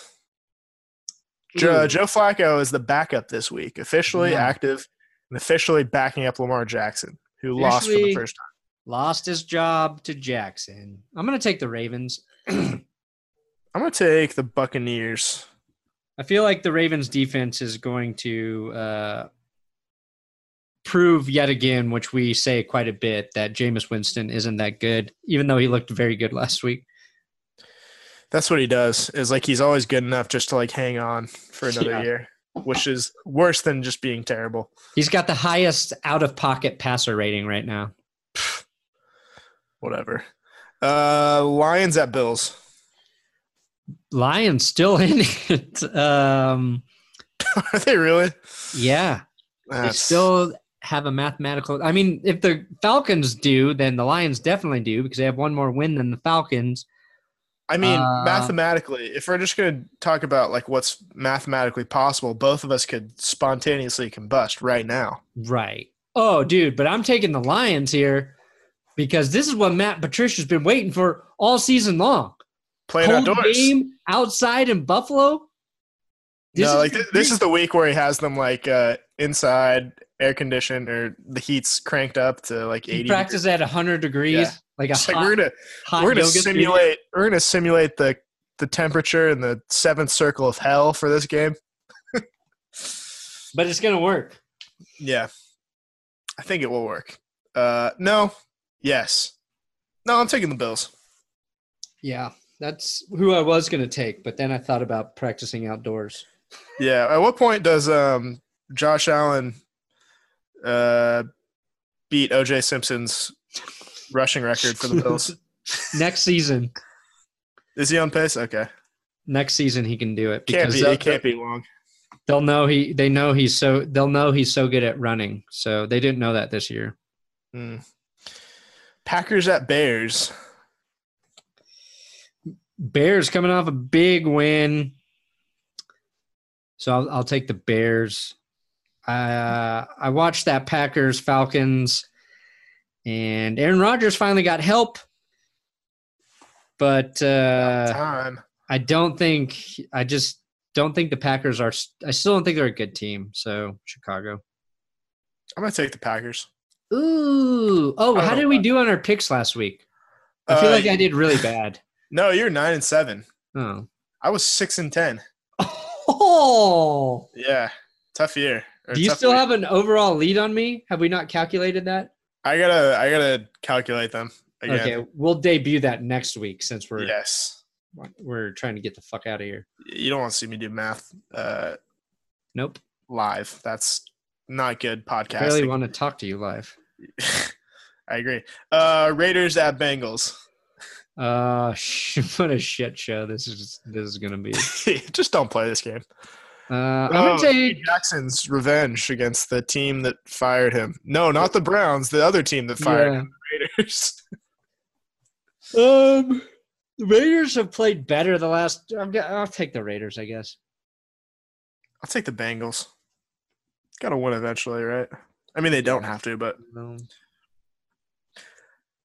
Speaker 1: Joe, Joe Flacco is the backup this week, officially
Speaker 2: Yeah.
Speaker 1: active and officially backing up Lamar Jackson, who lost for the first time.
Speaker 2: Lost his job to Jackson. I'm gonna take the Ravens.
Speaker 1: I'm going to take the Buccaneers.
Speaker 2: I feel like the Ravens defense is going to uh, prove yet again, which we say quite a bit, that Jameis Winston isn't that good, even though he looked very good last week.
Speaker 1: That's what he does. Is like he's always good enough just to like hang on for another
Speaker 2: Yeah.
Speaker 1: year, which is worse than just being terrible.
Speaker 2: He's got the highest out of pocket passer rating right now.
Speaker 1: Whatever. Uh, Lions at Bills.
Speaker 2: Lions still in it. Um,
Speaker 1: Are they really?
Speaker 2: yeah, they still have a mathematical. I mean, if the Falcons do, then the Lions definitely do because they have one more win than the Falcons.
Speaker 1: I mean,
Speaker 2: Uh,
Speaker 1: mathematically, if we're just going to talk about like what's mathematically possible, both of us could spontaneously combust right now.
Speaker 2: Right. Oh, dude, but I'm taking the Lions here because this is what Matt Patricia's been waiting for all season long.
Speaker 1: Playing
Speaker 2: Cold
Speaker 1: outdoors.
Speaker 2: game outside in Buffalo.
Speaker 1: no, like th- this is the week where he has them like uh, inside, air conditioned, or the heat's cranked up to like
Speaker 2: he
Speaker 1: eighty.
Speaker 2: practices at 100 degrees,
Speaker 1: Yeah.
Speaker 2: like a
Speaker 1: It's like
Speaker 2: hot,
Speaker 1: we're gonna
Speaker 2: hot
Speaker 1: we're gonna
Speaker 2: yoga studio.
Speaker 1: simulate we're gonna simulate the the temperature in the seventh circle of hell for this game.
Speaker 2: but it's gonna work.
Speaker 1: Yeah, I think it will work. Uh, no, yes, no. I'm taking the Bills.
Speaker 2: Yeah, that's who I was gonna take, but then I thought about practicing outdoors.
Speaker 1: Yeah. At what point does um Josh Allen uh beat OJ Simpson's rushing record for the Bills?
Speaker 2: Next season,
Speaker 1: Is he on pace? Okay.
Speaker 2: next season he can do it
Speaker 1: Can't
Speaker 2: because
Speaker 1: be. It can't be long.
Speaker 2: They'll know he. They know he's so. They'll know he's so good at running. So they didn't know that this year.
Speaker 1: Mm. Packers at Bears.
Speaker 2: Bears coming off a big win. So I'll, I'll take the Bears. Uh, I watched that Packers Falcons, and Aaron Rodgers finally got help, but uh,
Speaker 1: Time.
Speaker 2: I don't think I just don't think the Packers are. I still don't think they're a good team. So Chicago.
Speaker 1: I'm gonna take the Packers.
Speaker 2: Ooh, oh, how did we do on our picks last week? I feel
Speaker 1: Uh,
Speaker 2: like I did really bad.
Speaker 1: No, you're nine and seven.
Speaker 2: Oh,
Speaker 1: I was six and ten.
Speaker 2: oh.
Speaker 1: Yeah, tough year.
Speaker 2: Do you still
Speaker 1: week.
Speaker 2: have an overall lead on me? Have we not calculated that?
Speaker 1: I gotta, I gotta calculate them again.
Speaker 2: Okay, we'll debut that next week since we're
Speaker 1: Yes.
Speaker 2: we're trying to get the fuck out of here.
Speaker 1: You don't want to see me do math uh,
Speaker 2: Nope.
Speaker 1: live. That's not good
Speaker 2: podcast. I
Speaker 1: really
Speaker 2: want to talk to you live.
Speaker 1: I agree. Uh, Raiders at Bengals.
Speaker 2: Uh, what a shit show this is. This is gonna be.
Speaker 1: Just don't play this game.
Speaker 2: Uh, I'm
Speaker 1: Oh,
Speaker 2: gonna say
Speaker 1: Jackson's revenge against the team that fired him. No, not the Browns. The other team that fired
Speaker 2: yeah.
Speaker 1: him. The Raiders.
Speaker 2: Um, the Raiders have played better the last. I'm, I'll take the Raiders, I guess.
Speaker 1: I'll take the Bengals. Got to win eventually, right? I mean, they don't have to, but
Speaker 2: Um,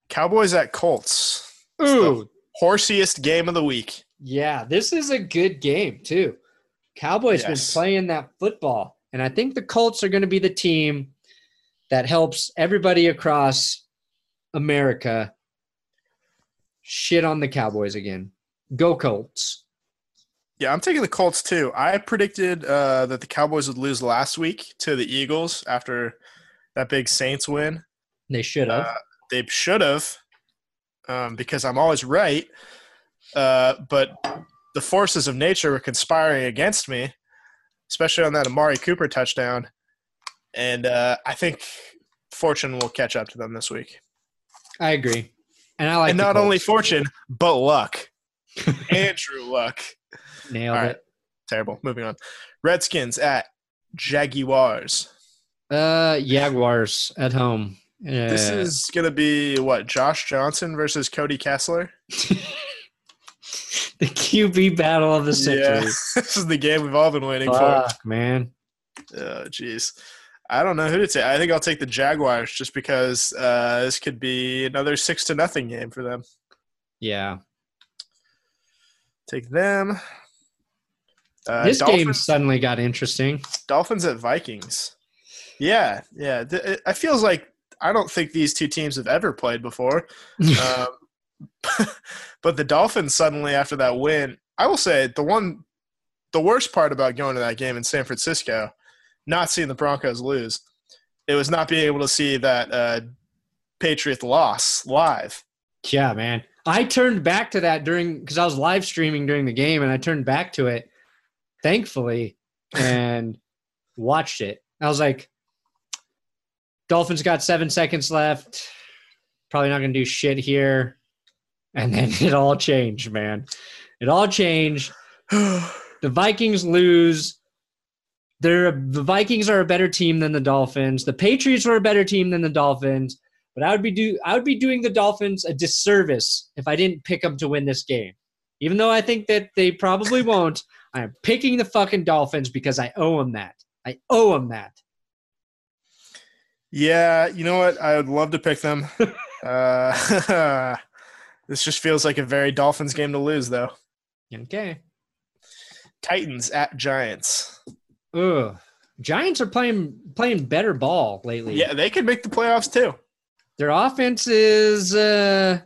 Speaker 1: Cowboys at Colts.
Speaker 2: Ooh,
Speaker 1: Horsiest game of the week.
Speaker 2: yeah, this is a good game too. Cowboys
Speaker 1: Yes.
Speaker 2: been playing that football, and I think the Colts are going to be the team that helps everybody across America shit on the Cowboys again. Go Colts!
Speaker 1: Yeah, I'm taking the Colts too. I predicted uh, that the Cowboys would lose last week to the Eagles after that big Saints win.
Speaker 2: They should have.
Speaker 1: Uh, they should have, um, because I'm always right. Uh, but the forces of nature were conspiring against me, especially on that Amari Cooper touchdown. And uh, I think fortune will catch up to them this week.
Speaker 2: I agree, and I like.
Speaker 1: and not only fortune, but luck. Andrew Luck.
Speaker 2: nailed
Speaker 1: right.
Speaker 2: it.
Speaker 1: Terrible. Moving on. Redskins at Jaguars.
Speaker 2: Uh, Jaguars at home. Uh,
Speaker 1: This is going to be what? Josh Johnson versus Cody Kessler?
Speaker 2: the QB battle of the century.
Speaker 1: this is the game we've all been waiting
Speaker 2: Fuck, man.
Speaker 1: Oh, jeez. I don't know who to take. I think I'll take the Jaguars just because uh, this could be another six to nothing game for them.
Speaker 2: Yeah.
Speaker 1: Take them. Uh,
Speaker 2: this
Speaker 1: Dolphins,
Speaker 2: game suddenly got interesting.
Speaker 1: Dolphins at Vikings. Yeah, yeah. It feels like I don't think these two teams have ever played before. um, but the Dolphins suddenly after that win, I will say the one, the worst part about going to that game in San Francisco, not seeing the Broncos lose, it was not being able to see that uh, Patriot loss live.
Speaker 2: yeah, man. I turned back to that during because I was live streaming during the game and I turned back to it, thankfully, and watched it. I was like, Dolphins got seven seconds left. Probably not going to do shit here. And then it all changed, man. It all changed. the Vikings lose. They're the Vikings are a better team than the Dolphins. The Patriots were a better team than the Dolphins. But I would be do I would be doing the Dolphins a disservice if I didn't pick them to win this game. Even though I think that they probably won't, I am picking the fucking Dolphins because I owe them that. I owe them that.
Speaker 1: Yeah, you know what? I would love to pick them. uh, this just feels like a very Dolphins game to lose, though.
Speaker 2: Okay.
Speaker 1: Titans at Giants.
Speaker 2: Ugh. Giants are playing playing better ball lately.
Speaker 1: Yeah, they could make the playoffs too.
Speaker 2: Their offense is uh,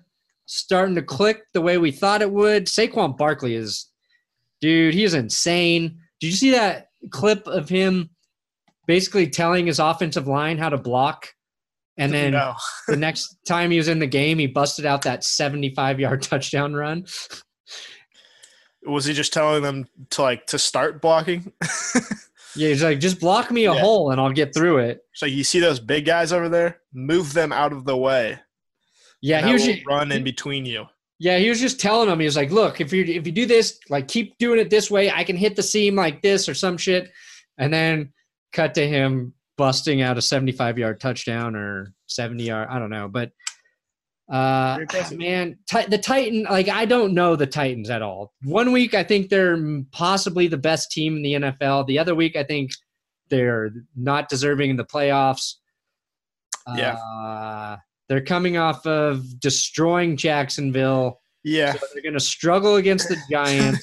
Speaker 2: starting to click the way we thought it would. Saquon Barkley is, dude, he is insane. Did you see that clip of him basically telling his offensive line how to block? And then
Speaker 1: no.
Speaker 2: the next time he was in the game, he busted out that 75 yard touchdown run.
Speaker 1: was he just telling them to like to start blocking?
Speaker 2: Yeah, he's like, just block me a
Speaker 1: Yeah.
Speaker 2: hole and I'll get through it.
Speaker 1: so you see those big guys over there? Move them out of the way.
Speaker 2: Yeah, he was just,
Speaker 1: run in between you.
Speaker 2: yeah, he was just telling them. He was like, look, if you if you do this, like keep doing it this way, I can hit the seam like this or some shit. and then cut to him busting out a 75 yard touchdown or 70 yard. I don't know, but uh, man, ti- the Titan. Like I don't know the Titans at all. One week I think they're possibly the best team in the NFL. The other week I think they're not deserving in the playoffs.
Speaker 1: Yeah.
Speaker 2: Uh, they're coming off of destroying Jacksonville.
Speaker 1: Yeah.
Speaker 2: So they're going to struggle against the Giants.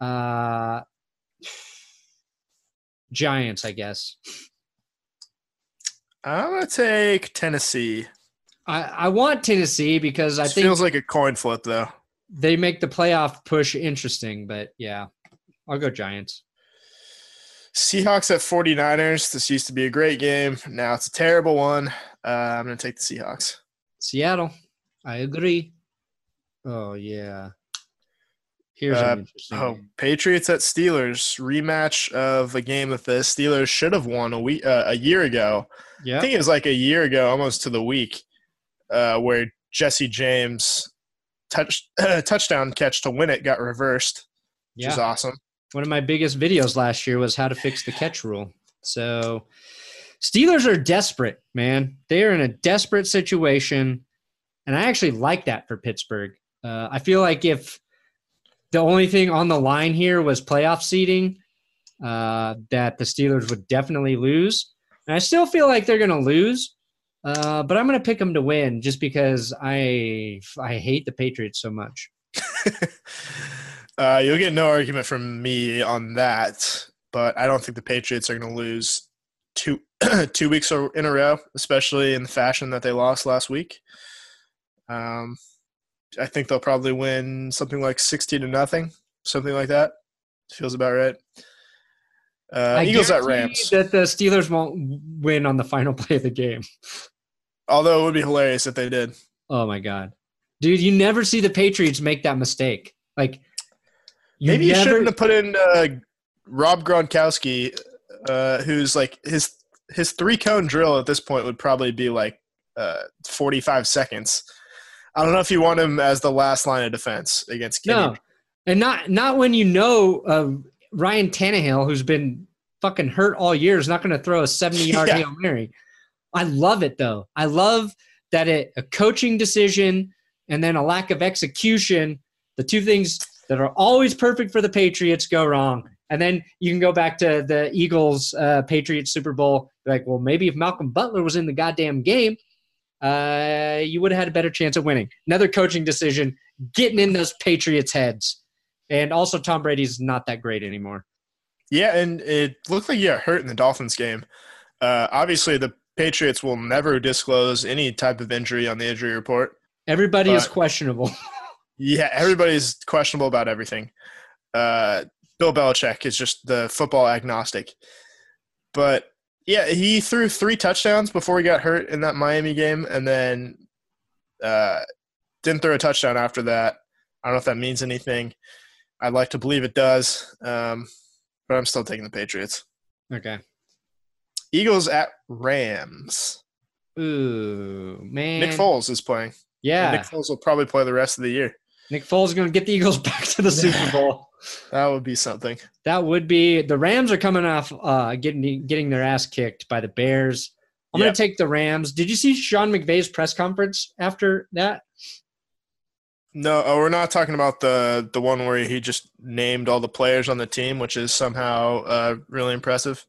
Speaker 2: uh, Giants, I guess.
Speaker 1: I'm gonna take Tennessee.
Speaker 2: I, I want Tennessee because I
Speaker 1: This
Speaker 2: think
Speaker 1: feels like a coin flip though.
Speaker 2: they make the playoff push interesting. But yeah, I'll go Giants.
Speaker 1: Seahawks at 49ers. This used to be a great game. Now it's a terrible one. Uh, I'm going to take the Seahawks.
Speaker 2: Seattle. I agree. Oh yeah. Here's
Speaker 1: Uh,
Speaker 2: an interesting.
Speaker 1: Oh,
Speaker 2: game.
Speaker 1: Patriots at Steelers. Rematch of a game that the Steelers should have won a week uh, a year ago. I think it was like a year ago, almost to the week, uh, where Jesse James touch touchdown catch to win it got reversed, which is awesome.
Speaker 2: One of my biggest videos last year was how to fix the catch rule. So Steelers are desperate, man. They are in a desperate situation. And I actually like that for Pittsburgh. Uh, I feel like if the only thing on the line here was playoff seeding, uh, that the Steelers would definitely lose. And I still feel like they're going to lose, uh, but I'm going to pick them to win just because I I hate the Patriots so much.
Speaker 1: uh, you'll get no argument from me on that, but I don't think the Patriots are going to lose two two weeks in a row, especially in the fashion that they lost last week. Um, I think they'll probably win something like sixty to nothing, something like that. Feels about right. Uh, Eagles at Rams.
Speaker 2: That the Steelers won't win on the final play of the game.
Speaker 1: Although it would be hilarious if they did.
Speaker 2: Oh my god, dude! You never see the Patriots make that mistake. Like
Speaker 1: Maybe you shouldn't have put in uh, Rob Gronkowski, uh, who's like his his three cone drill at this point would probably be like uh, forty five seconds. I don't know if you want him as the last line of defense against Kenny.
Speaker 2: No, and not not when you know uh, Ryan Tannehill, who's been fucking hurt all year, is not going to throw a seventy-yard
Speaker 1: Yeah.
Speaker 2: hail mary. I love it though. I love that it a coaching decision and then a lack of execution. The two things that are always perfect for the Patriots go wrong, and then you can go back to the Eagles uh, Patriots Super Bowl. Like, well, maybe if Malcolm Butler was in the goddamn game, uh, you would have had a better chance of winning. Another coaching decision, getting in those Patriots' heads. And also, Tom Brady's not that great anymore.
Speaker 1: Yeah, and it looked like he got hurt in the Dolphins game. Uh, obviously, the Patriots will never disclose any type of injury on the injury report.
Speaker 2: Everybody is questionable.
Speaker 1: Yeah, everybody's questionable about everything. Uh, Bill Belichick is just the football agnostic. But yeah, he threw three touchdowns before he got hurt in that Miami game, and then uh, didn't throw a touchdown after that. I don't know if that means anything. I'd like to believe it does, um, but I'm still taking the Patriots.
Speaker 2: okay.
Speaker 1: Eagles at Rams.
Speaker 2: Ooh, man.
Speaker 1: Nick Foles is playing.
Speaker 2: Yeah.
Speaker 1: And Nick Foles will probably play the rest of the year.
Speaker 2: Nick Foles is going to get the Eagles back to the Super Bowl.
Speaker 1: That would be something.
Speaker 2: That would be the Rams are coming off uh, getting getting their ass kicked by the Bears. I'm
Speaker 1: Yep.
Speaker 2: going to take the Rams. Did you see Sean McVay's press conference after that?
Speaker 1: No, oh, we're not talking about the the one where he just named all the players on the team, which is somehow uh, really impressive.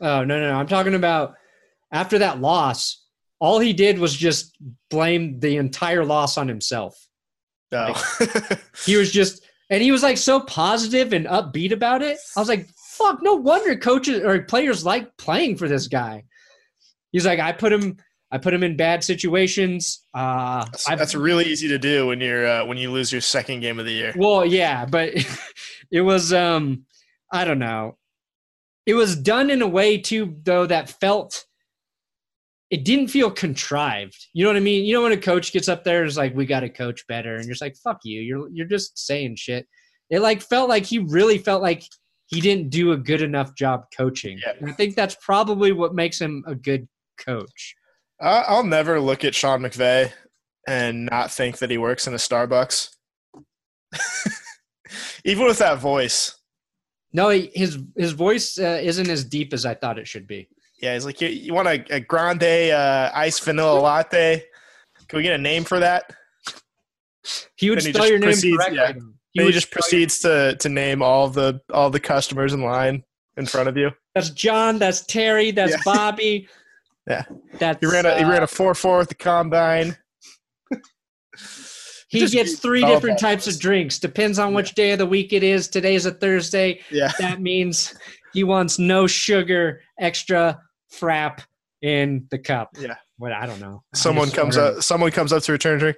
Speaker 2: Oh no, no, no. I'm talking about after that loss. All he did was just blame the entire loss on himself.
Speaker 1: No.
Speaker 2: He was just, and he was like so positive and upbeat about it. I was like, fuck, no wonder coaches or players like playing for this guy. He's like, I put him, I put him in bad situations. Uh,
Speaker 1: that's, that's really easy to do when you're uh, when you lose your second game of the year.
Speaker 2: Well, yeah, but it was um I don't know. It was done in a way too though that felt it didn't feel contrived. You know what I mean? You know when a coach gets up there and is like, "We got to coach better," and you're just like, "Fuck you!" You're you're just saying shit. It like felt like he really felt like he didn't do a good enough job coaching.
Speaker 1: Yeah.
Speaker 2: And I think that's probably what makes him a good coach.
Speaker 1: I'll never look at Sean McVay and not think that he works in a Starbucks. Even with that voice,
Speaker 2: No, he, his his voice uh, isn't as deep as I thought it should be.
Speaker 1: Yeah, he's like, you, you want a, a grande uh, iced vanilla latte? Can we get a name for that?
Speaker 2: He would
Speaker 1: Then
Speaker 2: spell
Speaker 1: just
Speaker 2: your name
Speaker 1: proceeds-
Speaker 2: correctly.
Speaker 1: yeah.
Speaker 2: though.
Speaker 1: He, just
Speaker 2: spell your-
Speaker 1: proceeds to to name all the all the customers in line in front of you.
Speaker 2: That's John. That's Terry. That's
Speaker 1: Yeah.
Speaker 2: Bobby.
Speaker 1: Yeah.
Speaker 2: That's
Speaker 1: He ran a he ran a four four at the combine.
Speaker 2: He
Speaker 1: Just
Speaker 2: gets three different types of drinks. Depends on which day of the week it is. Today's a Thursday.
Speaker 1: Yeah.
Speaker 2: That means he wants no sugar, extra frap in the cup.
Speaker 1: Yeah.
Speaker 2: What I don't know.
Speaker 1: Someone comes up someone comes up to return a drink.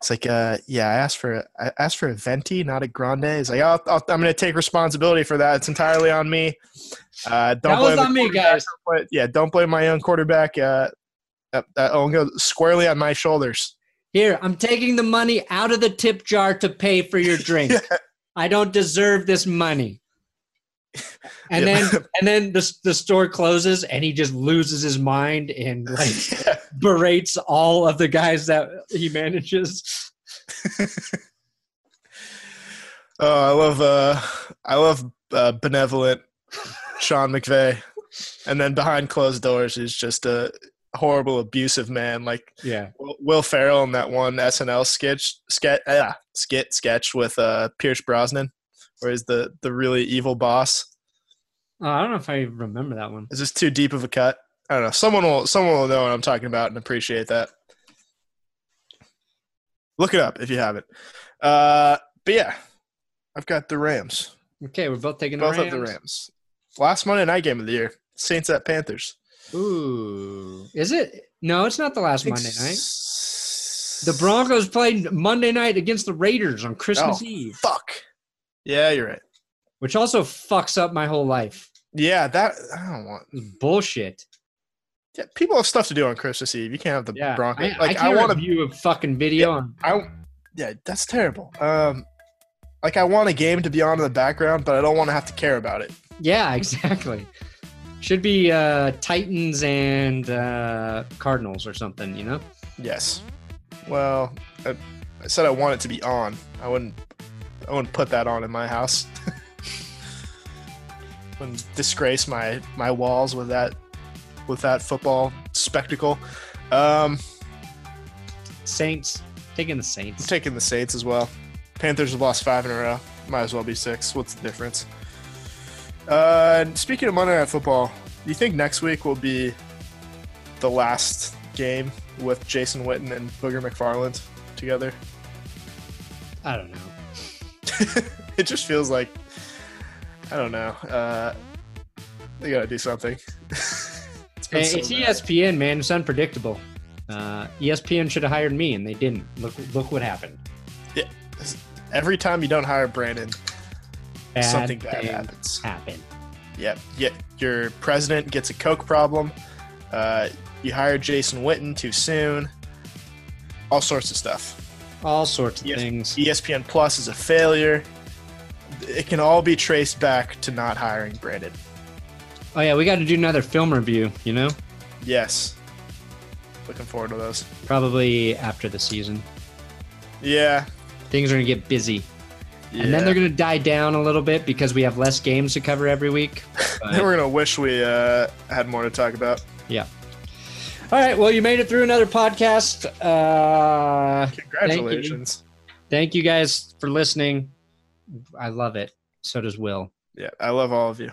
Speaker 1: It's like, uh, yeah, I asked for I asked for a venti, not a grande. It's like, I'll, I'll, I'm going to take responsibility for that. It's entirely on me. Uh, don't
Speaker 2: That was
Speaker 1: blame
Speaker 2: on me, guys.
Speaker 1: Don't yeah, don't blame my young quarterback. Uh, that, that'll go squarely on my shoulders.
Speaker 2: Here, I'm taking the money out of the tip jar to pay for your drink. I don't deserve this money. And
Speaker 1: Yeah.
Speaker 2: then and then the, the store closes and he just loses his mind and like
Speaker 1: Yeah.
Speaker 2: berates all of the guys that he manages.
Speaker 1: Oh, I love uh, I love uh, benevolent Sean McVay and then behind closed doors is just a horrible, abusive man like
Speaker 2: Yeah.
Speaker 1: Will- Will Ferrell in that one SNL sketch sketch uh, skit sketch with uh, Pierce Brosnan, where he's the the really evil boss.
Speaker 2: Oh, I don't know if I remember that one.
Speaker 1: Is this too deep of a cut? I don't know. Someone will someone will know what I'm talking about and appreciate that. Look it up if you haven't. Uh, but yeah, I've got the Rams.
Speaker 2: Okay, we're both taking the
Speaker 1: Both
Speaker 2: Rams.
Speaker 1: of the Rams. Last Monday night game of the year. Saints at Panthers.
Speaker 2: Ooh. Is it? No, it's not the last Monday night. The Broncos played Monday night against the Raiders on Christmas
Speaker 1: Oh.
Speaker 2: Eve,
Speaker 1: Fuck. Yeah, you're right.
Speaker 2: which also fucks up my whole life.
Speaker 1: Yeah, that I don't want.
Speaker 2: Bullshit.
Speaker 1: Yeah, people have stuff to do on Christmas Eve. You can't have the
Speaker 2: Yeah.
Speaker 1: Broncos.
Speaker 2: I,
Speaker 1: like
Speaker 2: I
Speaker 1: I, want to.
Speaker 2: review a fucking video on
Speaker 1: I yeah, that's terrible. Um, like I want a game to be on in the background, but I don't want to have to care about it.
Speaker 2: Yeah, exactly. Should be uh, Titans and uh, Cardinals or something, you know?
Speaker 1: Yes. Well, I, I said I want it to be on. I wouldn't. I wouldn't put that on in my house. wouldn't disgrace my my walls with that with that football spectacle. Um,
Speaker 2: Saints. Taking the
Speaker 1: I'm
Speaker 2: Saints.
Speaker 1: taking the Saints as well. Panthers have lost five in a row. Might as well be six. What's the difference? Uh, speaking of Monday Night Football, do you think next week will be the last game with Jason Witten and Booger McFarland together?
Speaker 2: I don't know.
Speaker 1: it just feels like I don't know. Uh, they gotta do something. it's
Speaker 2: Hey,
Speaker 1: so
Speaker 2: it's. ESPN, man. It's unpredictable. Uh, ESPN should have hired me, and they didn't. Look, look what happened. Yeah.
Speaker 1: Every time you don't hire Brandon,
Speaker 2: Bad
Speaker 1: something bad happens.
Speaker 2: Happen.
Speaker 1: Yep. Yeah, your president gets a coke problem. Uh, you hire Jason Witten too soon. All sorts of stuff.
Speaker 2: All sorts of
Speaker 1: Yes.
Speaker 2: things.
Speaker 1: ESPN Plus is a failure. It can all be traced back to not hiring Brandon.
Speaker 2: Oh yeah, we got to do another film review. You know,
Speaker 1: Yes. Looking forward to those.
Speaker 2: probably after the season.
Speaker 1: Yeah.
Speaker 2: Things are gonna get busy,
Speaker 1: yeah.
Speaker 2: and then they're gonna die down a little bit because we have less games to cover every week. But-
Speaker 1: Then we're gonna wish we uh, had more to talk about.
Speaker 2: All right. Well, you made it through another podcast. Uh,
Speaker 1: Congratulations.
Speaker 2: thank you guys for listening. I love it. So does Will.
Speaker 1: Yeah, I love all of you.